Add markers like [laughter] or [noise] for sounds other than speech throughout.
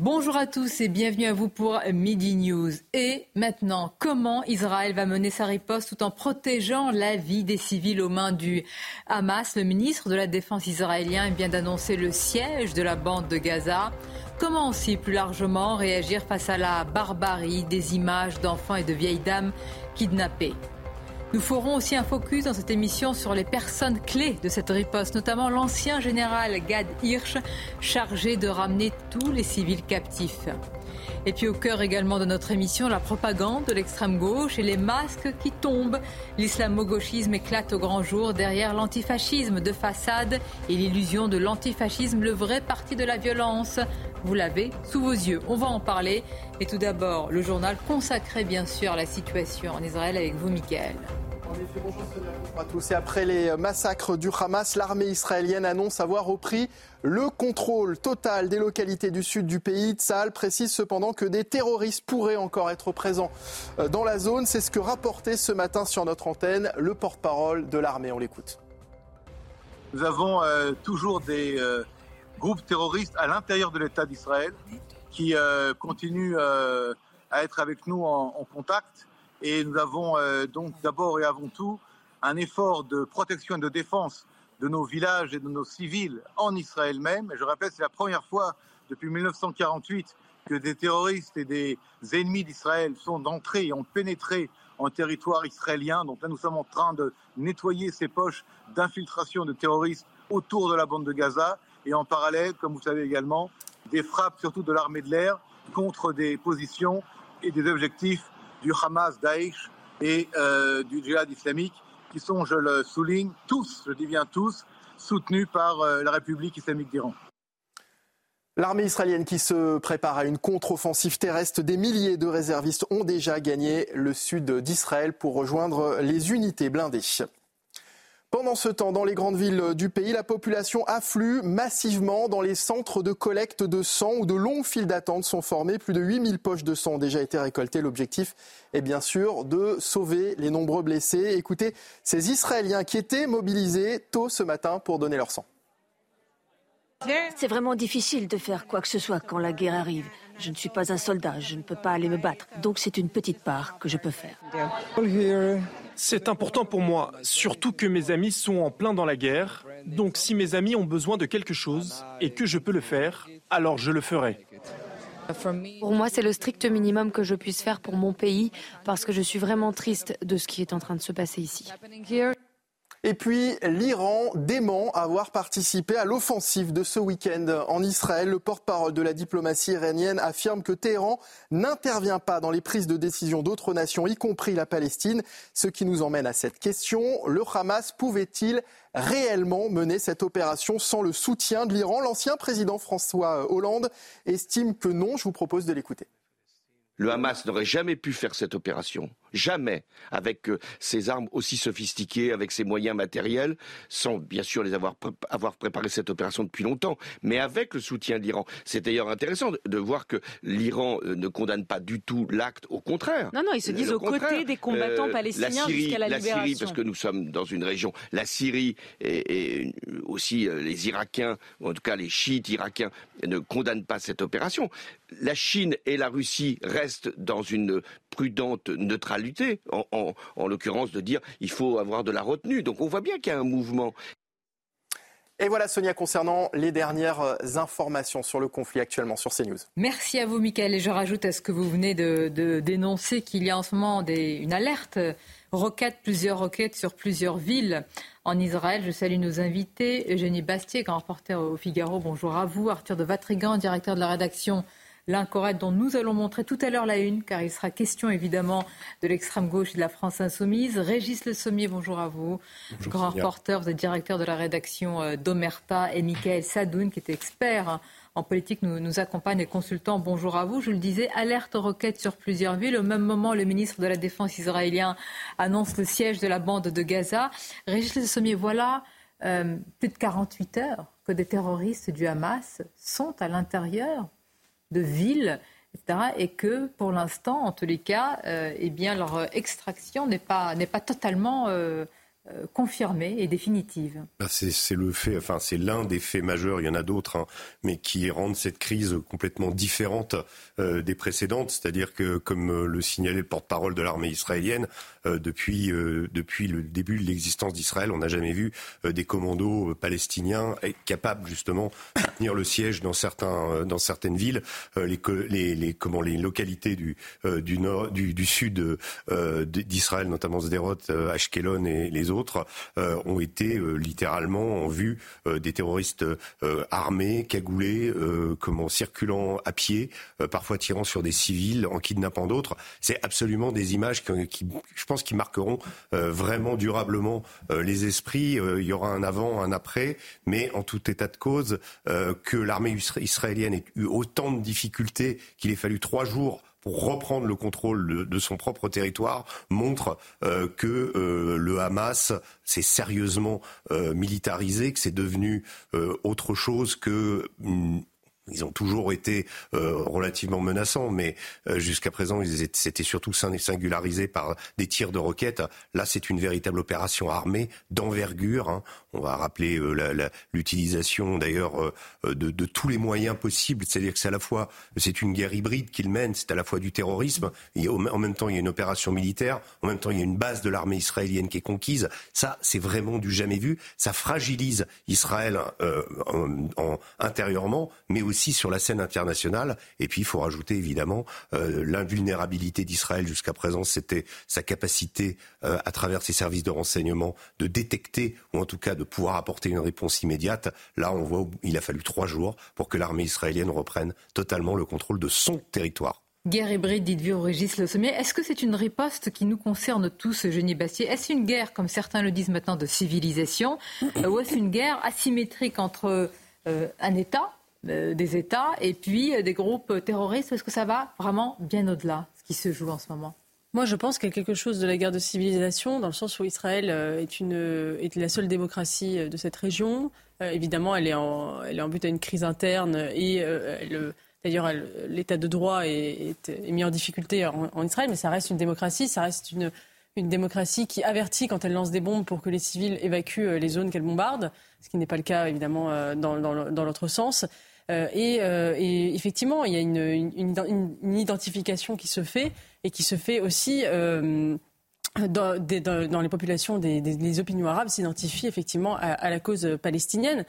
Bonjour à tous et bienvenue à vous pour Midi News. Et maintenant, comment Israël va mener sa riposte tout en protégeant la vie des civils aux mains du Hamas? Le ministre de la Défense israélien vient d'annoncer le siège de la bande de Gaza. Comment aussi plus largement réagir face à la barbarie des images d'enfants et de vieilles dames kidnappées? Nous ferons aussi un focus dans cette émission sur les personnes clés de cette riposte, notamment l'ancien général Gad Hirsch, chargé de ramener tous les civils captifs. Et puis au cœur également de notre émission, la propagande de l'extrême gauche et les masques qui tombent. L'islamo-gauchisme éclate au grand jour derrière l'antifascisme de façade et l'illusion de l'antifascisme, le vrai parti de la violence. Vous l'avez sous vos yeux. On va en parler. Et tout d'abord, le journal consacré bien sûr à la situation en Israël avec vous, Mickaël. À tous. Et après les massacres du Hamas, l'armée israélienne annonce avoir repris le contrôle total des localités du sud du pays. Tsahal précise cependant que des terroristes pourraient encore être présents euh, dans la zone. C'est ce que rapportait ce matin sur notre antenne le porte-parole de l'armée. On l'écoute. Nous avons euh, toujours des euh, groupes terroristes à l'intérieur de l'État d'Israël qui continuent à être avec nous en contact. Et nous avons donc d'abord et avant tout un effort de protection et de défense de nos villages et de nos civils en Israël même. Et je rappelle, c'est la première fois depuis 1948 que des terroristes et des ennemis d'Israël sont entrés et ont pénétré en territoire israélien. Donc là, nous sommes en train de nettoyer ces poches d'infiltration de terroristes autour de la bande de Gaza. Et en parallèle, comme vous savez également, des frappes surtout de l'armée de l'air contre des positions et des objectifs du Hamas, Daesh et euh, du djihad islamique qui sont, je le souligne, tous, je dis bien tous, soutenus par euh, la République islamique d'Iran. L'armée israélienne qui se prépare à une contre-offensive terrestre, des milliers de réservistes ont déjà gagné le sud d'Israël pour rejoindre les unités blindées. Pendant ce temps, dans les grandes villes du pays, la population afflue massivement dans les centres de collecte de sang où de longues files d'attente sont formées. Plus de 8000 poches de sang ont déjà été récoltées. L'objectif est bien sûr de sauver les nombreux blessés. Écoutez ces Israéliens qui étaient mobilisés tôt ce matin pour donner leur sang. C'est vraiment difficile de faire quoi que ce soit quand la guerre arrive. Je ne suis pas un soldat, je ne peux pas aller me battre. Donc c'est une petite part que je peux faire. C'est important pour moi, surtout que mes amis sont en plein dans la guerre. Donc si mes amis ont besoin de quelque chose et que je peux le faire, alors je le ferai. Pour moi, c'est le strict minimum que je puisse faire pour mon pays parce que je suis vraiment triste de ce qui est en train de se passer ici. Et puis, l'Iran dément avoir participé à l'offensive de ce week-end en Israël. Le porte-parole de la diplomatie iranienne affirme que Téhéran n'intervient pas dans les prises de décision d'autres nations, y compris la Palestine. Ce qui nous emmène à cette question. Le Hamas pouvait-il réellement mener cette opération sans le soutien de l'Iran? L'ancien président François Hollande estime que non. Je vous propose de l'écouter. Le Hamas n'aurait jamais pu faire cette opération Jamais, avec euh, ces armes aussi sophistiquées, avec ces moyens matériels, sans bien sûr les avoir, avoir préparé cette opération depuis longtemps, mais avec le soutien de l'Iran. C'est d'ailleurs intéressant de, voir que l'Iran euh, ne condamne pas du tout l'acte, au contraire. Non, non, ils se disent aux côtés des combattants euh, palestiniens jusqu'à la, la libération. Syrie, parce que nous sommes dans une région, la Syrie et, aussi les Irakiens, en tout cas les chiites irakiens, ne condamnent pas cette opération. La Chine et la Russie restent dans une prudente neutralité, en, l'occurrence de dire il faut avoir de la retenue. Donc on voit bien qu'il y a un mouvement. Et voilà Sonia concernant les dernières euh, informations sur le conflit actuellement sur CNews. Merci à vous Michael et je rajoute à ce que vous venez de, dénoncer qu'il y a en ce moment une alerte roquette, plusieurs roquettes sur plusieurs villes en Israël. Je salue nos invités. Eugénie Bastier, grand reporter au Figaro, bonjour à vous. Arthur de Vatrigan, directeur de la rédaction l'incorrect dont nous allons montrer tout à l'heure la une, car il sera question évidemment de l'extrême gauche et de la France insoumise. Régis Le Sommier, bonjour à vous. Grand reporter, vous êtes directeur de la rédaction euh, d'Omerta et Michael Sadoun, qui est expert hein, en politique nous, nous accompagne et consultant. Bonjour à vous. Je le disais, alerte roquette sur plusieurs villes. Au même moment, le ministre de la Défense israélien annonce le siège de la bande de Gaza. Régis Le Sommier, voilà euh, plus de 48 heures que des terroristes du Hamas sont à l'intérieur de villes, etc., et que pour l'instant, en tous les cas, euh, eh bien, leur extraction n'est pas, pas totalement euh, euh, confirmée et définitive. Bah, c'est enfin l'un des faits majeurs. Il y en a d'autres, hein, mais qui rendent cette crise complètement différente euh, des précédentes. C'est-à-dire que, comme le signalait le porte-parole de l'armée israélienne, depuis depuis le début de l'existence d'Israël, on n'a jamais vu des commandos palestiniens capables justement de tenir le siège dans certains dans certaines villes. les, les, les comment les localités du du nord du, sud d'Israël, notamment Sderot, Ashkelon et les autres euh, ont été euh, littéralement en vue euh, des terroristes armés, cagoulés, comment circulant à pied, parfois tirant sur des civils, en kidnappant d'autres. C'est absolument des images qui, je pense, qui marqueront vraiment durablement les esprits. il y aura un avant, un après, mais en tout état de cause, que l'armée israélienne ait eu autant de difficultés qu'il ait fallu trois jours pour reprendre le contrôle de, son propre territoire montre euh, que euh, le Hamas s'est sérieusement euh, militarisé, que c'est devenu autre chose que ils ont toujours été euh, relativement menaçants, mais euh, jusqu'à présent, ils étaient surtout singularisés par des tirs de roquettes. Là, c'est une véritable opération armée d'envergure. Hein. On va rappeler euh, l'utilisation d'ailleurs de, de, tous les moyens possibles. C'est-à-dire que c'est à la fois c'est une guerre hybride qu'ils mènent, c'est à la fois du terrorisme, et en même temps il y a une opération militaire, en même temps il y a une base de l'armée israélienne qui est conquise. Ça, c'est vraiment du jamais vu. Ça fragilise Israël en, intérieurement, mais aussi aussi sur la scène internationale. Et puis, il faut rajouter évidemment euh, l'invulnérabilité d'Israël jusqu'à présent, c'était sa capacité, euh, à travers ses services de renseignement, de détecter ou en tout cas de pouvoir apporter une réponse immédiate. Là, on voit qu'il a fallu trois jours pour que l'armée israélienne reprenne totalement le contrôle de son territoire. Guerre hybride, dites-vous, Régis Le Sommier. Est-ce que c'est une riposte qui nous concerne tous, Eugénie Bastier? Est-ce une guerre, comme certains le disent maintenant, de civilisation? Ou est-ce une guerre asymétrique entre euh, un État euh, des États et puis euh, des groupes terroristes Est-ce que ça va vraiment bien au-delà, ce qui se joue en ce moment? Moi, je pense qu'il y a quelque chose de la guerre de civilisation, dans le sens où Israël euh, est, une, est la seule démocratie de cette région. évidemment, elle est, en, elle est en but à une crise interne et d'ailleurs, l'état de droit est, mis en difficulté en, Israël, mais ça reste une démocratie, ça reste une, une démocratie qui avertit quand elle lance des bombes pour que les civils évacuent les zones qu'elle bombarde, ce qui n'est pas le cas, évidemment, dans, dans l'autre sens. Euh, euh, et, effectivement, il y a une, identification qui se fait et qui se fait aussi. Euh, dans, les populations des, opinions arabes s'identifient effectivement à, la cause palestinienne.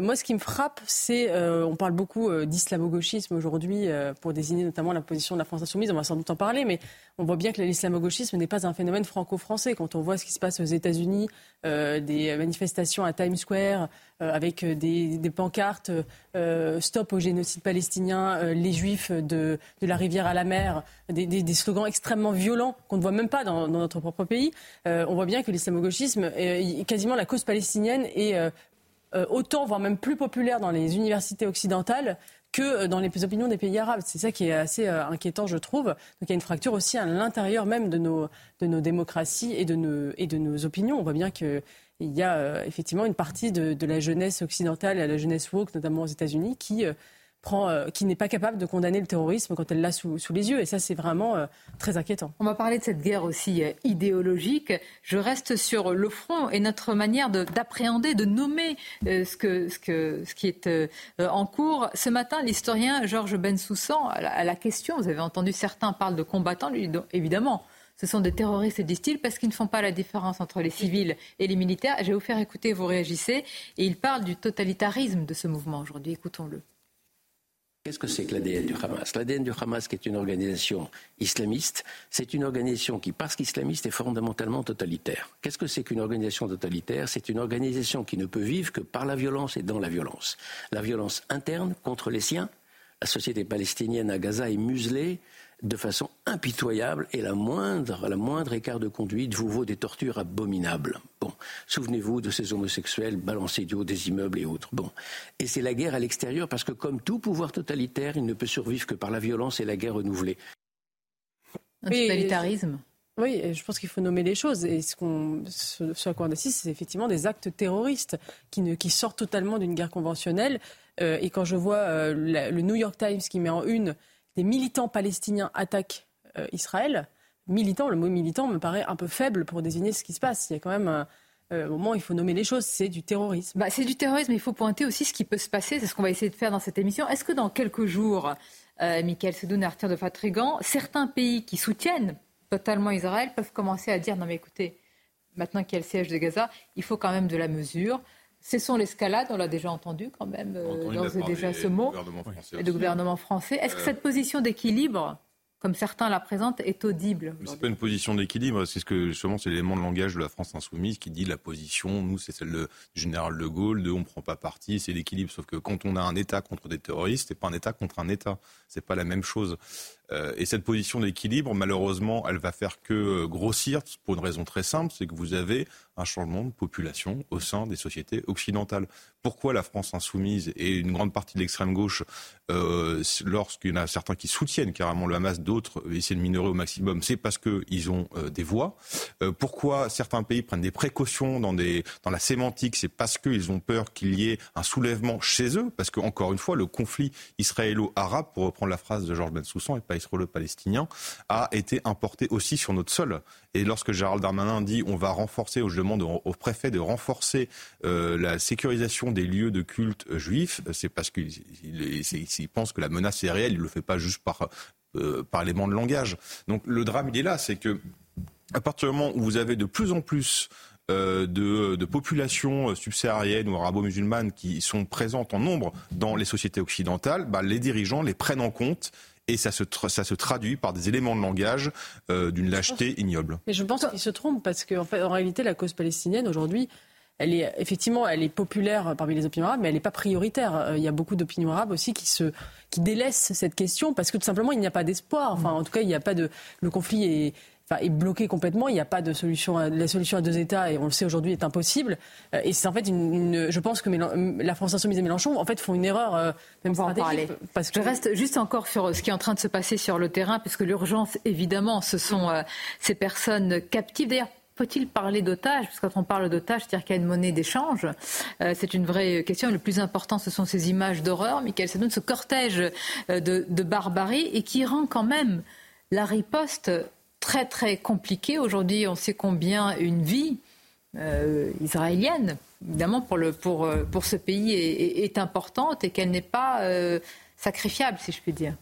Moi, ce qui me frappe, c'est, on parle beaucoup d'islamo-gauchisme aujourd'hui pour désigner notamment la position de la France insoumise, on va sans doute en parler, mais on voit bien que l'islamo-gauchisme n'est pas un phénomène franco-français. Quand on voit ce qui se passe aux États-Unis, euh, des manifestations à Times Square euh, avec des, pancartes euh, Stop au génocide palestinien, les Juifs de, la rivière à la mer, des, slogans extrêmement violents qu'on ne voit même pas dans, notre propre pays, on voit bien que l'islamo-gauchisme, quasiment la cause palestinienne, est autant, voire même plus populaire dans les universités occidentales que euh, dans les opinions des pays arabes. C'est ça qui est assez euh, inquiétant, je trouve. Donc il y a une fracture aussi à l'intérieur même de nos, de nos démocraties et de nos, et de nos opinions. On voit bien qu'il y a euh, effectivement une partie de, de, la jeunesse occidentale, la jeunesse woke, notamment aux États-Unis, qui euh, qui n'est pas capable de condamner le terrorisme quand elle l'a sous, les yeux. Et ça, c'est vraiment euh, très inquiétant. On va parler de cette guerre aussi euh, idéologique. Je reste sur le front et notre manière d'appréhender, de, nommer ce, qui est en cours. Ce matin, l'historien Georges Bensoussan, à la, question, vous avez entendu certains parlent de combattants, lui, évidemment. Ce sont des terroristes, disent-ils, parce qu'ils ne font pas la différence entre les civils et les militaires. Je vais vous faire écouter, vous réagissez. Et il parle du totalitarisme de ce mouvement aujourd'hui. Écoutons-le. Qu'est-ce que c'est que l'ADN du Hamas? L'ADN du Hamas, qui est une organisation islamiste, c'est une organisation qui, parce qu'islamiste, est fondamentalement totalitaire. Qu'est-ce que c'est qu'une organisation totalitaire? C'est une organisation qui ne peut vivre que par la violence et dans la violence. La violence interne contre les siens, La société palestinienne à Gaza est muselée de façon impitoyable et la moindre, la moindre écart de conduite vous vaut des tortures abominables. Bon, souvenez-vous de ces homosexuels balancés du haut des immeubles et autres. Bon, et c'est la guerre à l'extérieur parce que comme tout pouvoir totalitaire, il ne peut survivre que par la violence et la guerre renouvelée. Un totalitarisme. Oui, je pense qu'il faut nommer les choses. Et ce, qu'on, ce, à quoi on assiste, c'est effectivement des actes terroristes qui, ne, qui sortent totalement d'une guerre conventionnelle. Euh, et quand je vois euh, le New York Times qui met en une des militants palestiniens attaquent euh, Israël, militant, le mot militant me paraît un peu faible pour désigner ce qui se passe. Il y a quand même un, euh, moment où il faut nommer les choses, c'est du terrorisme. Bah, c'est du terrorisme, mais il faut pointer aussi ce qui peut se passer, c'est ce qu'on va essayer de faire dans cette émission. Est-ce que dans quelques jours, euh, Michael Sedoun et Arthur de Fatrigan, certains pays qui soutiennent totalement Israël peuvent commencer à dire non mais écoutez, maintenant qu'il y a le siège de Gaza, il faut quand même de la mesure. Cessons l'escalade, on l'a déjà entendu quand même, euh, déjà ce mot, le gouvernement français. Est-ce que cette position d'équilibre comme certains la présentent, est audible. C'est pas une position d'équilibre, c'est ce que justement c'est l'élément de langage de la France insoumise qui dit la position, nous c'est celle du général de Gaulle, de on prend pas parti, c'est l'équilibre. Sauf que quand on a un État contre des terroristes, c'est pas un État contre un État, c'est pas la même chose. Euh, et cette position d'équilibre, malheureusement, elle va faire que euh, grossir pour une raison très simple, c'est que vous avez un changement de population au sein des sociétés occidentales. Pourquoi la France insoumise et une grande partie de l'extrême gauche, euh, lorsqu'il y en a certains qui soutiennent carrément le Hamas, d'autres essaient de minorer au maximum, c'est parce qu'ils ont des voix. pourquoi certains pays prennent des précautions dans, dans la sémantique, c'est parce qu'ils ont peur qu'il y ait un soulèvement chez eux, parce que encore une fois, le conflit israélo-arabe, pour reprendre la phrase de Georges Bensoussan, est pas israélo-palestinien, a été importé aussi sur notre sol. Et lorsque Gérald Darmanin dit on va renforcer, ou je demande au préfet de renforcer euh, la sécurisation des lieux de culte juifs, c'est parce qu'il pense que la menace est réelle, il ne le fait pas juste par, euh, de langage. Donc le drame, il est là, c'est que à partir du moment où vous avez de plus en plus euh, de, populations subsahariennes ou arabo-musulmanes qui sont présentes en nombre dans les sociétés occidentales, bah, les dirigeants les prennent en compte et ça se, ça se traduit par des éléments de langage euh, d'une lâcheté ignoble. Mais je pense qu'ils se trompent parce qu'en fait, en réalité, la cause palestinienne aujourd'hui, elle est effectivement, elle est populaire parmi les opinions arabes, mais elle n'est pas prioritaire. Euh, il y a beaucoup d'opinions arabes aussi qui se, qui délaissent cette question parce que tout simplement il n'y a pas d'espoir. Enfin, en tout cas, il n'y a pas de, le conflit est enfin, est bloqué complètement. Il n'y a pas de solution. la solution à deux États, et on le sait aujourd'hui, est impossible. Euh, et c'est en fait une, je pense que la France Insoumise et Mélenchon, en fait, font une erreur euh, même stratégique. Parce que... Je reste juste encore sur ce qui est en train de se passer sur le terrain, puisque l'urgence, évidemment, ce sont euh, ces personnes captives. D'ailleurs, faut-il parler d'otages? Parce que quand on parle d'otages, c'est-à-dire qu'il y a une monnaie d'échange. c'est une vraie question. Le plus important, ce sont ces images d'horreur, Michael donne ce cortège de, de, barbarie, et qui rend quand même la riposte très très compliqué. Aujourd'hui, on sait combien une vie euh, israélienne, évidemment pour, le, pour, euh, pour ce pays, est, importante et qu'elle n'est pas euh, sacrifiable, si je puis dire.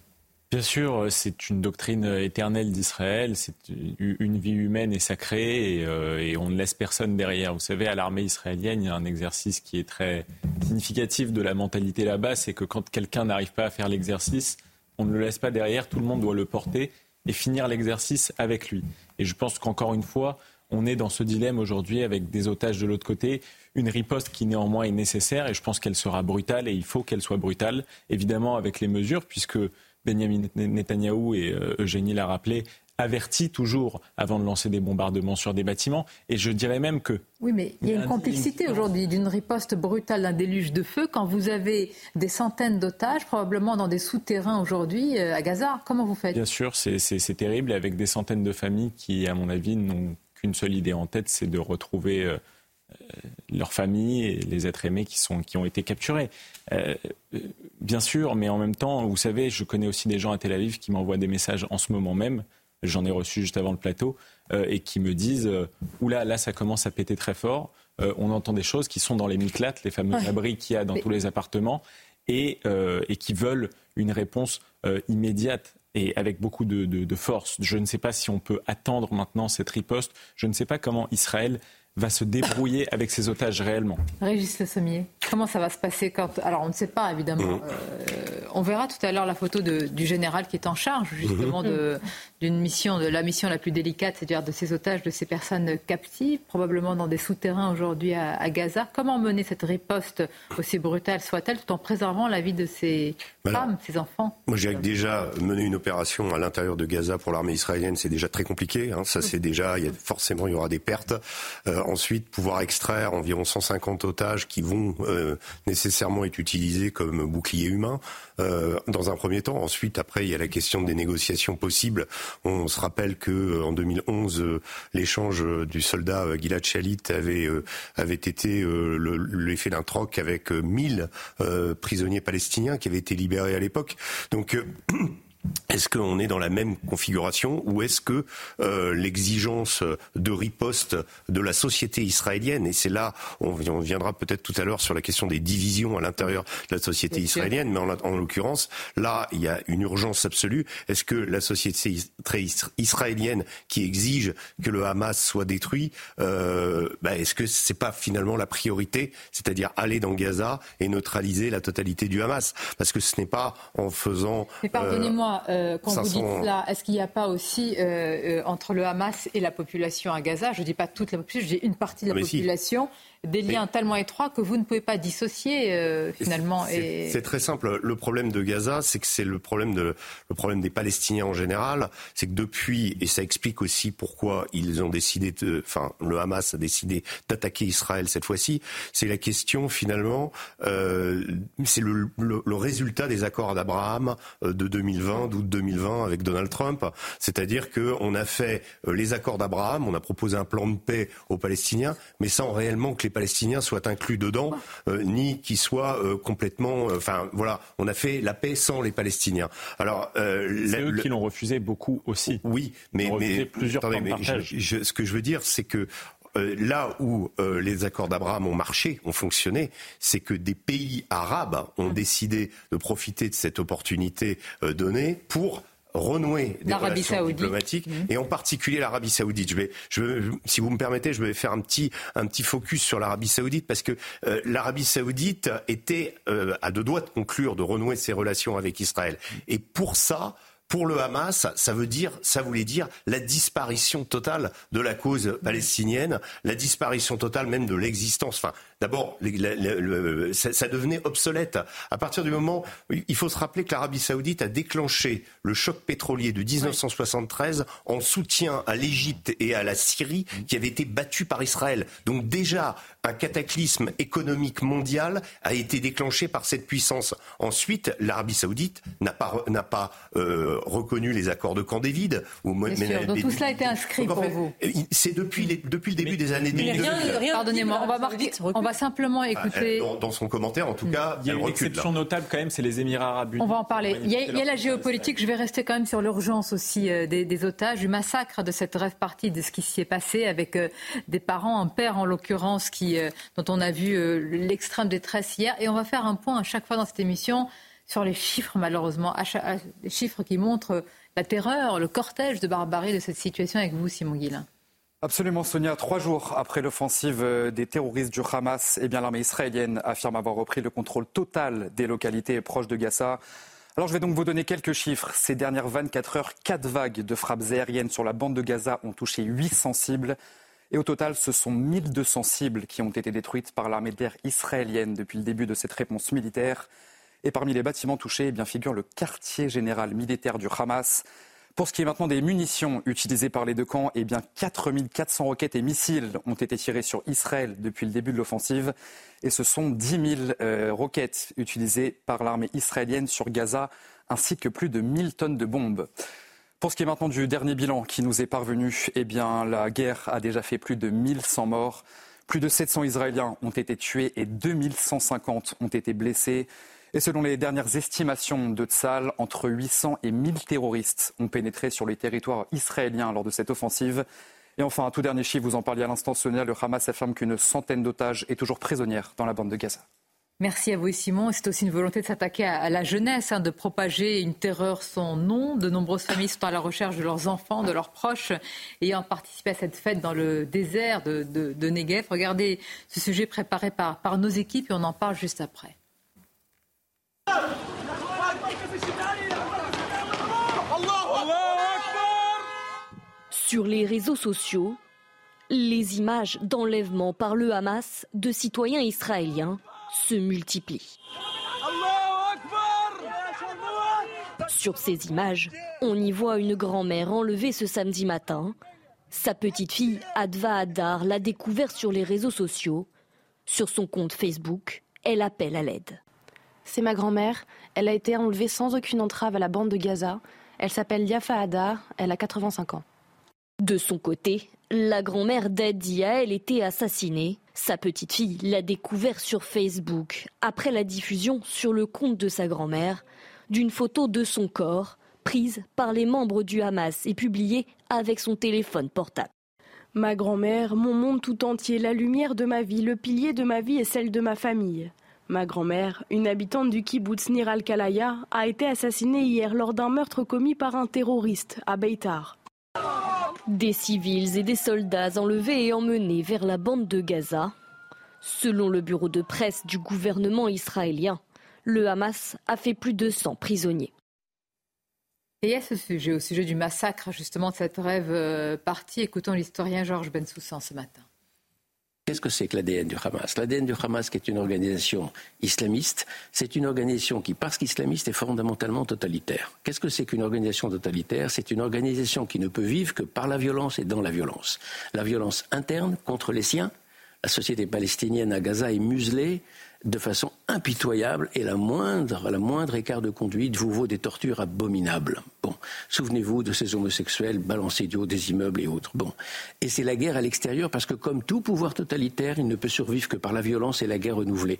Bien sûr, c'est une doctrine éternelle d'Israël, c'est une vie humaine et sacrée et, on ne laisse personne derrière. Vous savez, à l'armée israélienne, il y a un exercice qui est très significatif de la mentalité là-bas, c'est que quand quelqu'un n'arrive pas à faire l'exercice, on ne le laisse pas derrière, tout le monde doit le porter et finir l'exercice avec lui. Et je pense qu'encore une fois, on est dans ce dilemme aujourd'hui avec des otages de l'autre côté, une riposte qui néanmoins est nécessaire et je pense qu'elle sera brutale et il faut qu'elle soit brutale, évidemment avec les mesures, puisque Benjamin Netanyahou et euh, Eugénie l'a rappelé, avertit toujours avant de lancer des bombardements sur des bâtiments. Et je dirais même que... Oui, mais il y a une complexité aujourd'hui d'une riposte brutale, d'un déluge de feu, quand vous avez des centaines d'otages, probablement dans des souterrains aujourd'hui euh, à Gaza. Comment vous faites? Bien sûr, c'est terrible, avec des centaines de familles qui, à mon avis, n'ont qu'une seule idée en tête, c'est de retrouver... Euh, euh, leurs familles et les êtres aimés qui, sont, qui ont été capturés. bien sûr, mais en même temps, vous savez, je connais aussi des gens à Tel Aviv qui m'envoient des messages en ce moment même j'en ai reçu juste avant le plateau, euh, et qui me disent euh, Oula, là, ça commence à péter très fort. Euh, on entend des choses qui sont dans les miklates, les fameux abris qu'il y a dans tous les appartements, et, et, qui veulent une réponse immédiate et avec beaucoup de, de, force. Je ne sais pas si on peut attendre maintenant cette riposte. Je ne sais pas comment Israël va se débrouiller [laughs] avec ses otages réellement. Régis Le Sommier, comment ça va se passer quand... Alors on ne sait pas évidemment. Mmh. Euh, on verra tout à l'heure la photo de, du général qui est en charge justement mmh. de, d'une mission, de la mission la plus délicate, c'est-à-dire de ces otages, de ces personnes captives, probablement dans des souterrains aujourd'hui à, à Gaza. Comment mener cette riposte aussi brutale soit-elle tout en préservant la vie de ces femmes, ses enfants? Moi, je dirais que déjà, mener une opération à l'intérieur de Gaza pour l'armée israélienne, c'est déjà très compliqué. Hein. Ça, c'est déjà, il y a, forcément, il y aura des pertes. Euh, ensuite, pouvoir extraire environ 150 otages qui vont euh, nécessairement être utilisés comme bouclier humain. Euh, dans un premier temps. Ensuite, après, il y a la question des négociations possibles. On se rappelle que euh, en 2011, euh, l'échange du soldat Gilad Shalit avait avait été l'effet d'un troc avec 1000 prisonniers palestiniens qui avaient été libérés à l'époque. Donc [clears throat] est-ce qu'on est dans la même configuration ou est-ce que euh, l'exigence de riposte de la société israélienne, et c'est là, on, viendra peut-être tout à l'heure sur la question des divisions à l'intérieur de la société israélienne, mais en, l'occurrence, là, il y a une urgence absolue. Est-ce que la société israélienne qui exige que le Hamas soit détruit, euh, bah, est-ce que c'est pas finalement la priorité, c'est-à-dire aller dans Gaza et neutraliser la totalité du Hamas? Parce que ce n'est pas en faisant... Mais pardonnez-moi, euh, quand vous dites cela, est-ce qu'il n'y a pas aussi, euh, euh, entre le Hamas et la population à Gaza, je ne dis pas toute la population, je dis une partie de la ah, population, des liens tellement étroits que vous ne pouvez pas dissocier euh, finalement. C'est très simple. Le problème de Gaza, c'est que c'est le problème de le problème des Palestiniens en général, c'est que depuis et ça explique aussi pourquoi ils ont décidé de, enfin le Hamas a décidé d'attaquer Israël cette fois-ci. C'est la question finalement, euh, c'est le, le, résultat des accords d'Abraham euh, de 2020, d'août 2020 avec Donald Trump. C'est-à-dire que on a fait les accords d'Abraham, on a proposé un plan de paix aux Palestiniens, mais sans réellement que les Palestiniens soient inclus dedans, euh, ni qu'ils soient euh, complètement. Euh, enfin, voilà, on a fait la paix sans les Palestiniens. Alors, c'est eux qui l'ont refusé beaucoup aussi. Oui, mais, mais, plusieurs ce que je veux dire, c'est que là où les accords d'Abraham ont marché, ont fonctionné, c'est que des pays arabes ont mmh. décidé de profiter de cette opportunité donnée pour renouer des relations diplomatiques mmh. et en particulier l'Arabie Saoudite. Je vais, je si vous me permettez, je vais faire un petit un petit focus sur l'Arabie Saoudite parce que euh, l'Arabie Saoudite était euh, à deux doigts de conclure de renouer ses relations avec Israël et pour ça pour le Hamas, ça veut dire, ça voulait dire la disparition totale de la cause palestinienne, la disparition totale même de l'existence. Enfin, d'abord, ça, devenait obsolète. À partir du moment, il faut se rappeler que l'Arabie Saoudite a déclenché le choc pétrolier de 1973 en soutien à l'Égypte et à la Syrie qui avaient été battus par Israël. Donc déjà, un cataclysme économique mondial a été déclenché par cette puissance. Ensuite, l'Arabie Saoudite n'a pas, n'a pas euh, reconnu les accords de Camp David. Ou Donc tout cela a été inscrit pour vous. C'est depuis, les, depuis le début des années 2000. Pardonnez-moi, on va, on va simplement écouter. Dans, son commentaire, en tout cas, il y a une exception notable quand même, c'est les Émirats arabes unis. On va en parler. Il y a, la géopolitique. Je vais rester quand même sur l'urgence aussi euh, des, otages, du massacre de cette rêve partie de ce qui s'y est passé avec euh, des parents, un père en l'occurrence, qui, euh, dont on a vu l'extrême détresse hier. Et on va faire un point à chaque fois dans cette émission sur les chiffres, malheureusement, les chiffres qui montrent la terreur, le cortège de barbarie de cette situation avec vous, Simon Guillain. Absolument, Sonia. Trois jours après l'offensive euh, des terroristes du Hamas, l'armée israélienne affirme avoir repris le contrôle total des localités proches de Gaza. Alors, je vais donc vous donner quelques chiffres. Ces dernières 24 heures, quatre vagues de frappes aériennes sur la bande de Gaza ont touché 800 cibles. Et au total, ce sont 1200 cibles qui ont été détruites par l'armée de l'air israélienne depuis le début de cette réponse militaire. Et parmi les bâtiments touchés, eh bien, figure le quartier général militaire du Hamas. Pour ce qui est maintenant des munitions utilisées par les deux camps, eh bien 4400 roquettes et missiles ont été tirés sur Israël depuis le début de l'offensive. Et ce sont 10 000 euh, roquettes utilisées par l'armée israélienne sur Gaza, ainsi que plus de 1000 tonnes de bombes. Pour ce qui est maintenant du dernier bilan qui nous est parvenu, eh bien la guerre a déjà fait plus de 1100 morts. Plus de 700 Israéliens ont été tués et 2150 ont été blessés. Et selon les dernières estimations de Tzal, entre 800 et 1000 terroristes ont pénétré sur les territoires israéliens lors de cette offensive. Et enfin, un tout dernier chiffre, vous en parliez à l'instant, Sonia, le Hamas affirme qu'une centaine d'otages est toujours prisonnière dans la bande de Gaza. Merci à vous, Simon. C'est aussi une volonté de s'attaquer à la jeunesse, hein, de propager une terreur sans nom. De nombreuses familles sont à la recherche de leurs enfants, de leurs proches, ayant participé à cette fête dans le désert de, de, Negev. Regardez ce sujet préparé par, par nos équipes et on en parle juste après. Sur les réseaux sociaux, les images d'enlèvement par le Hamas de citoyens israéliens se multiplient. Sur ces images, on y voit une grand-mère enlevée ce samedi matin. Sa petite fille, Adva Adar, l'a découverte sur les réseaux sociaux. Sur son compte Facebook, elle appelle à l'aide. C'est ma grand-mère. Elle a été enlevée sans aucune entrave à la bande de Gaza. Elle s'appelle Yafa Adar. Elle a 85 ans. De son côté, la grand-mère d'Adi a, elle, été assassinée. Sa petite fille l'a découvert sur Facebook après la diffusion sur le compte de sa grand-mère d'une photo de son corps prise par les membres du Hamas et publiée avec son téléphone portable. Ma grand-mère, mon monde tout entier, la lumière de ma vie, le pilier de ma vie et celle de ma famille. Ma grand-mère, une habitante du kibbutz Nir al-Kalaya, a été assassinée hier lors d'un meurtre commis par un terroriste à Beitar. Des civils et des soldats enlevés et emmenés vers la bande de Gaza. Selon le bureau de presse du gouvernement israélien, le Hamas a fait plus de 100 prisonniers. Et à ce sujet, au sujet du massacre justement de cette rêve euh, partie, écoutons l'historien Georges Bensoussan ce matin. Qu'est-ce que c'est que l'ADN du Hamas? L'ADN du Hamas, qui est une organisation islamiste, c'est une organisation qui, parce qu'islamiste, est fondamentalement totalitaire. Qu'est-ce que c'est qu'une organisation totalitaire? C'est une organisation qui ne peut vivre que par la violence et dans la violence. La violence interne contre les siens. La société palestinienne à Gaza est muselée de façon impitoyable et la moindre, la moindre écart de conduite vous vaut des tortures abominables. Bon, souvenez-vous de ces homosexuels balancés du haut des immeubles et autres. Bon, et c'est la guerre à l'extérieur parce que comme tout pouvoir totalitaire, il ne peut survivre que par la violence et la guerre renouvelée.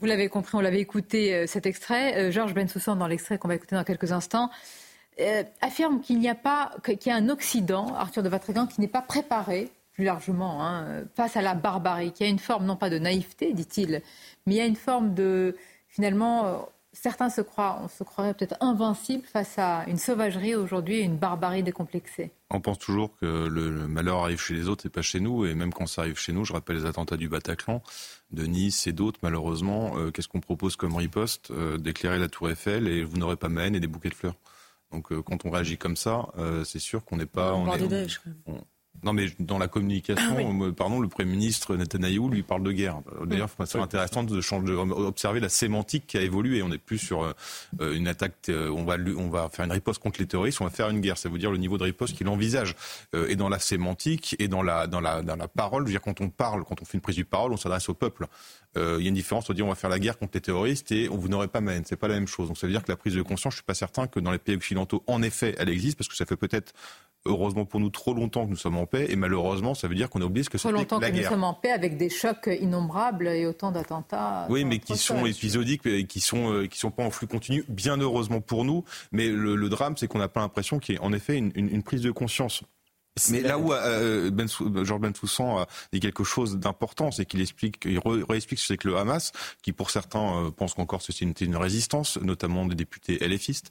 Vous l'avez compris, on l'avait écouté euh, cet extrait. Euh, Georges Bensoussan, dans l'extrait qu'on va écouter dans quelques instants, euh, affirme qu'il n'y a pas, qu'il y a un Occident, Arthur de Vatrigan, qui n'est pas préparé plus largement hein, face à la barbarie, qui a une forme non pas de naïveté, dit-il, mais il y a une forme de, finalement, euh, certains se croient, on se croirait peut-être invincible face à une sauvagerie aujourd'hui et une barbarie décomplexée. On pense toujours que le, malheur arrive chez les autres et pas chez nous. Et même quand ça arrive chez nous, je rappelle les attentats du Bataclan, de Nice et d'autres, malheureusement, euh, qu'est-ce qu'on propose comme riposte euh, D'éclairer la tour Eiffel et vous n'aurez pas ma haine et des bouquets de fleurs. Donc quand on réagit comme ça, c'est sûr qu'on n'est pas... On, non, mais dans la communication, ah pardon, le Premier ministre Netanyahou lui parle de guerre. D'ailleurs, c'est intéressant de changer, observer la sémantique qui a évolué. On n'est plus sur euh, une attaque, euh, on va, on va faire une riposte contre les terroristes, on va faire une guerre. Ça veut dire le niveau de riposte qu'il envisage. Euh, et dans la sémantique et dans la, dans la, dans la parole, je veux dire, quand on parle, quand on fait une prise du parole, on s'adresse au peuple. Il y a une différence on dire on va faire la guerre contre les terroristes et vous n'aurez pas ma haine. C'est pas la même chose. Donc ça veut dire que la prise de conscience, je suis pas certain que dans les pays occidentaux, en effet, elle existe parce que ça fait peut-être heureusement pour nous, trop longtemps que nous sommes en paix, et malheureusement, ça veut dire qu'on a oublié ce que c'est la guerre. Trop longtemps que nous sommes en paix avec des chocs innombrables et autant d'attentats. Oui, mais qui sont épisodiques et qui sont euh, qui sont pas en flux continu. Bien heureusement pour nous, mais le, drame, c'est qu'on n'a pas l'impression qu'il y ait en effet une prise de conscience mais là où euh, ben, Georges Bensoussan a dit quelque chose d'important, c'est qu'il explique, il réexplique ce que le Hamas, qui pour certains euh, pensent qu'encore c'est une, une, résistance, notamment des députés LFistes.